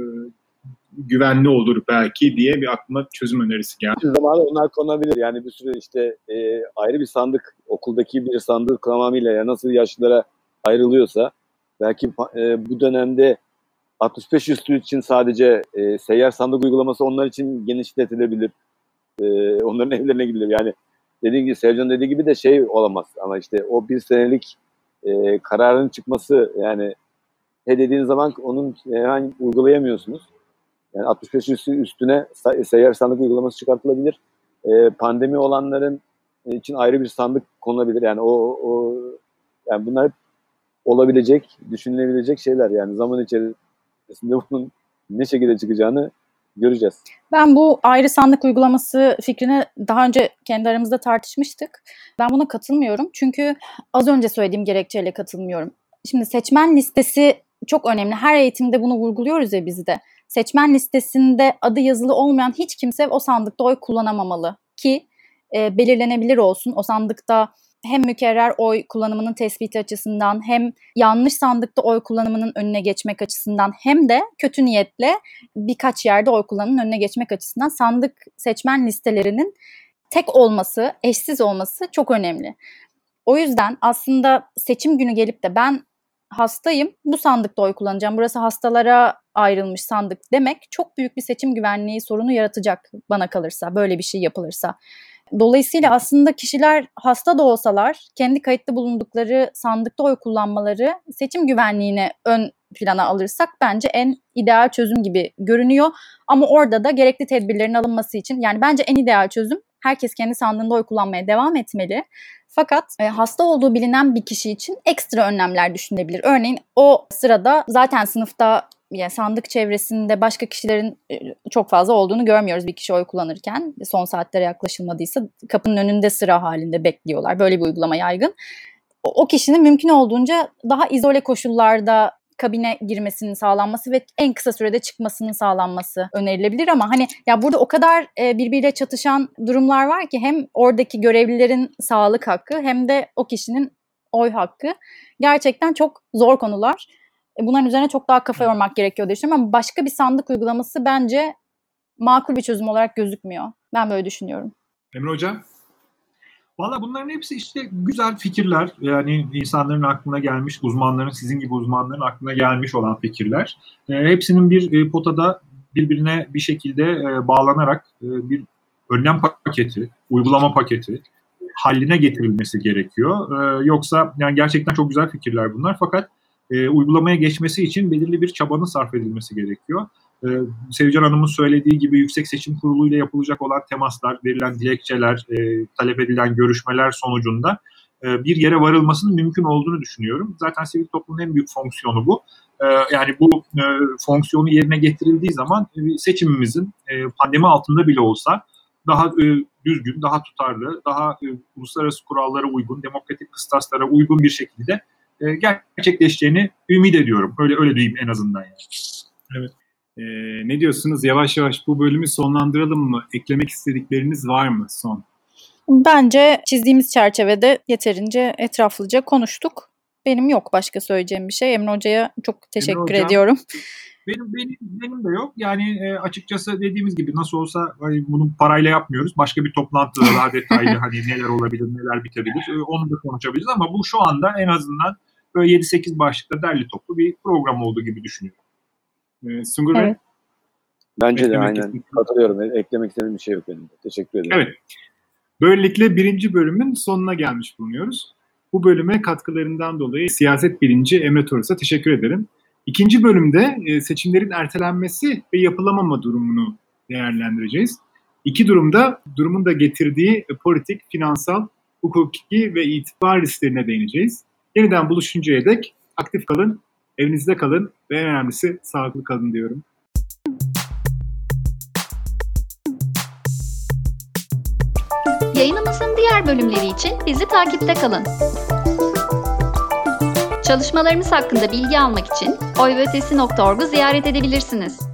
güvenli olur belki diye bir aklıma çözüm önerisi geldi. Zamanı onlar konabilir. Yani bir sürü işte e, ayrı bir sandık, okuldaki bir sandık tamamıyla ya nasıl yaşlılara ayrılıyorsa belki e, bu dönemde 65 üstü için sadece e, seyyar sandık uygulaması onlar için genişletilebilir. E, onların evlerine gidilir. Yani dediğim gibi Sevcan dediği gibi de şey olamaz ama işte o bir senelik e, kararın çıkması yani he dediğin zaman onun hemen uygulayamıyorsunuz. Yani 65 üstü üstüne seyyar sandık uygulaması çıkartılabilir. E, pandemi olanların için ayrı bir sandık konulabilir. Yani o, o yani bunlar hep olabilecek, düşünülebilecek şeyler. Yani zaman içerisinde bunun ne şekilde çıkacağını göreceğiz. Ben bu ayrı sandık uygulaması fikrini daha önce kendi aramızda tartışmıştık. Ben buna katılmıyorum. Çünkü az önce söylediğim gerekçeyle katılmıyorum. Şimdi seçmen listesi çok önemli. Her eğitimde bunu vurguluyoruz ya biz de seçmen listesinde adı yazılı olmayan hiç kimse o sandıkta oy kullanamamalı ki e, belirlenebilir olsun. O sandıkta hem mükerrer oy kullanımının tespiti açısından hem yanlış sandıkta oy kullanımının önüne geçmek açısından hem de kötü niyetle birkaç yerde oy kullanımının önüne geçmek açısından sandık seçmen listelerinin tek olması, eşsiz olması çok önemli. O yüzden aslında seçim günü gelip de ben hastayım, bu sandıkta oy kullanacağım, burası hastalara ayrılmış sandık demek çok büyük bir seçim güvenliği sorunu yaratacak bana kalırsa, böyle bir şey yapılırsa. Dolayısıyla aslında kişiler hasta da olsalar kendi kayıtlı bulundukları sandıkta oy kullanmaları seçim güvenliğine ön plana alırsak bence en ideal çözüm gibi görünüyor. Ama orada da gerekli tedbirlerin alınması için yani bence en ideal çözüm herkes kendi sandığında oy kullanmaya devam etmeli. Fakat e, hasta olduğu bilinen bir kişi için ekstra önlemler düşünebilir. Örneğin o sırada zaten sınıfta yani sandık çevresinde başka kişilerin e, çok fazla olduğunu görmüyoruz bir kişi oy kullanırken. Son saatlere yaklaşılmadıysa kapının önünde sıra halinde bekliyorlar. Böyle bir uygulama yaygın. O kişinin mümkün olduğunca daha izole koşullarda kabine girmesinin sağlanması ve en kısa sürede çıkmasının sağlanması önerilebilir ama hani ya burada o kadar e, birbiriyle çatışan durumlar var ki hem oradaki görevlilerin sağlık hakkı hem de o kişinin oy hakkı gerçekten çok zor konular. E, bunların üzerine çok daha kafa yormak gerekiyor diye düşünüyorum ama başka bir sandık uygulaması bence makul bir çözüm olarak gözükmüyor. Ben böyle düşünüyorum. Emre Hocam? Valla bunların hepsi işte güzel fikirler. Yani insanların aklına gelmiş, uzmanların, sizin gibi uzmanların aklına gelmiş olan fikirler. E, hepsinin bir e, potada birbirine bir şekilde e, bağlanarak e, bir önlem paketi, uygulama paketi haline getirilmesi gerekiyor. E, yoksa yani gerçekten çok güzel fikirler bunlar fakat e, uygulamaya geçmesi için belirli bir çabanın sarf edilmesi gerekiyor. Ee, Sevcan Hanım'ın söylediği gibi Yüksek Seçim Kurulu ile yapılacak olan temaslar, verilen dilekçeler, e, talep edilen görüşmeler sonucunda e, bir yere varılmasının mümkün olduğunu düşünüyorum. Zaten sivil toplumun en büyük fonksiyonu bu. E, yani bu fonksiyonu yerine getirildiği zaman seçimimizin pandemi altında bile olsa daha düzgün, daha tutarlı, daha uluslararası kurallara uygun, demokratik kıstaslara uygun bir şekilde gerçekleşeceğini ümit ediyorum. Öyle öyle diyeyim en azından yani. Evet. Ee, ne diyorsunuz? Yavaş yavaş bu bölümü sonlandıralım mı? Eklemek istedikleriniz var mı son? Bence çizdiğimiz çerçevede yeterince etraflıca konuştuk. Benim yok başka söyleyeceğim bir şey. Emre Hoca'ya çok teşekkür Hocam, ediyorum. Benim, benim benim de yok. Yani e, açıkçası dediğimiz gibi nasıl olsa hani bunu parayla yapmıyoruz. Başka bir toplantıda daha detaylı hani neler olabilir, neler bitebilir e, onu da konuşabiliriz ama bu şu anda en azından böyle 7-8 başlıkta derli toplu bir program olduğu gibi düşünüyorum. Ee, Sungur evet. Bey? Bence Eklemek de aynen. Kesinlikle. Katılıyorum. Eklemek istediğim bir şey yok benim. Teşekkür ederim. Evet. Böylelikle birinci bölümün sonuna gelmiş bulunuyoruz. Bu bölüme katkılarından dolayı siyaset bilinci Emre Toros'a teşekkür ederim. İkinci bölümde e, seçimlerin ertelenmesi ve yapılamama durumunu değerlendireceğiz. İki durumda durumun da getirdiği politik, finansal, hukuki ve itibar risklerine değineceğiz. Yeniden buluşuncaya dek aktif kalın, evinizde kalın ve en önemlisi sağlıklı kalın diyorum. Yayınımızın diğer bölümleri için bizi takipte kalın. Çalışmalarımız hakkında bilgi almak için oyvötesi.org'u ziyaret edebilirsiniz.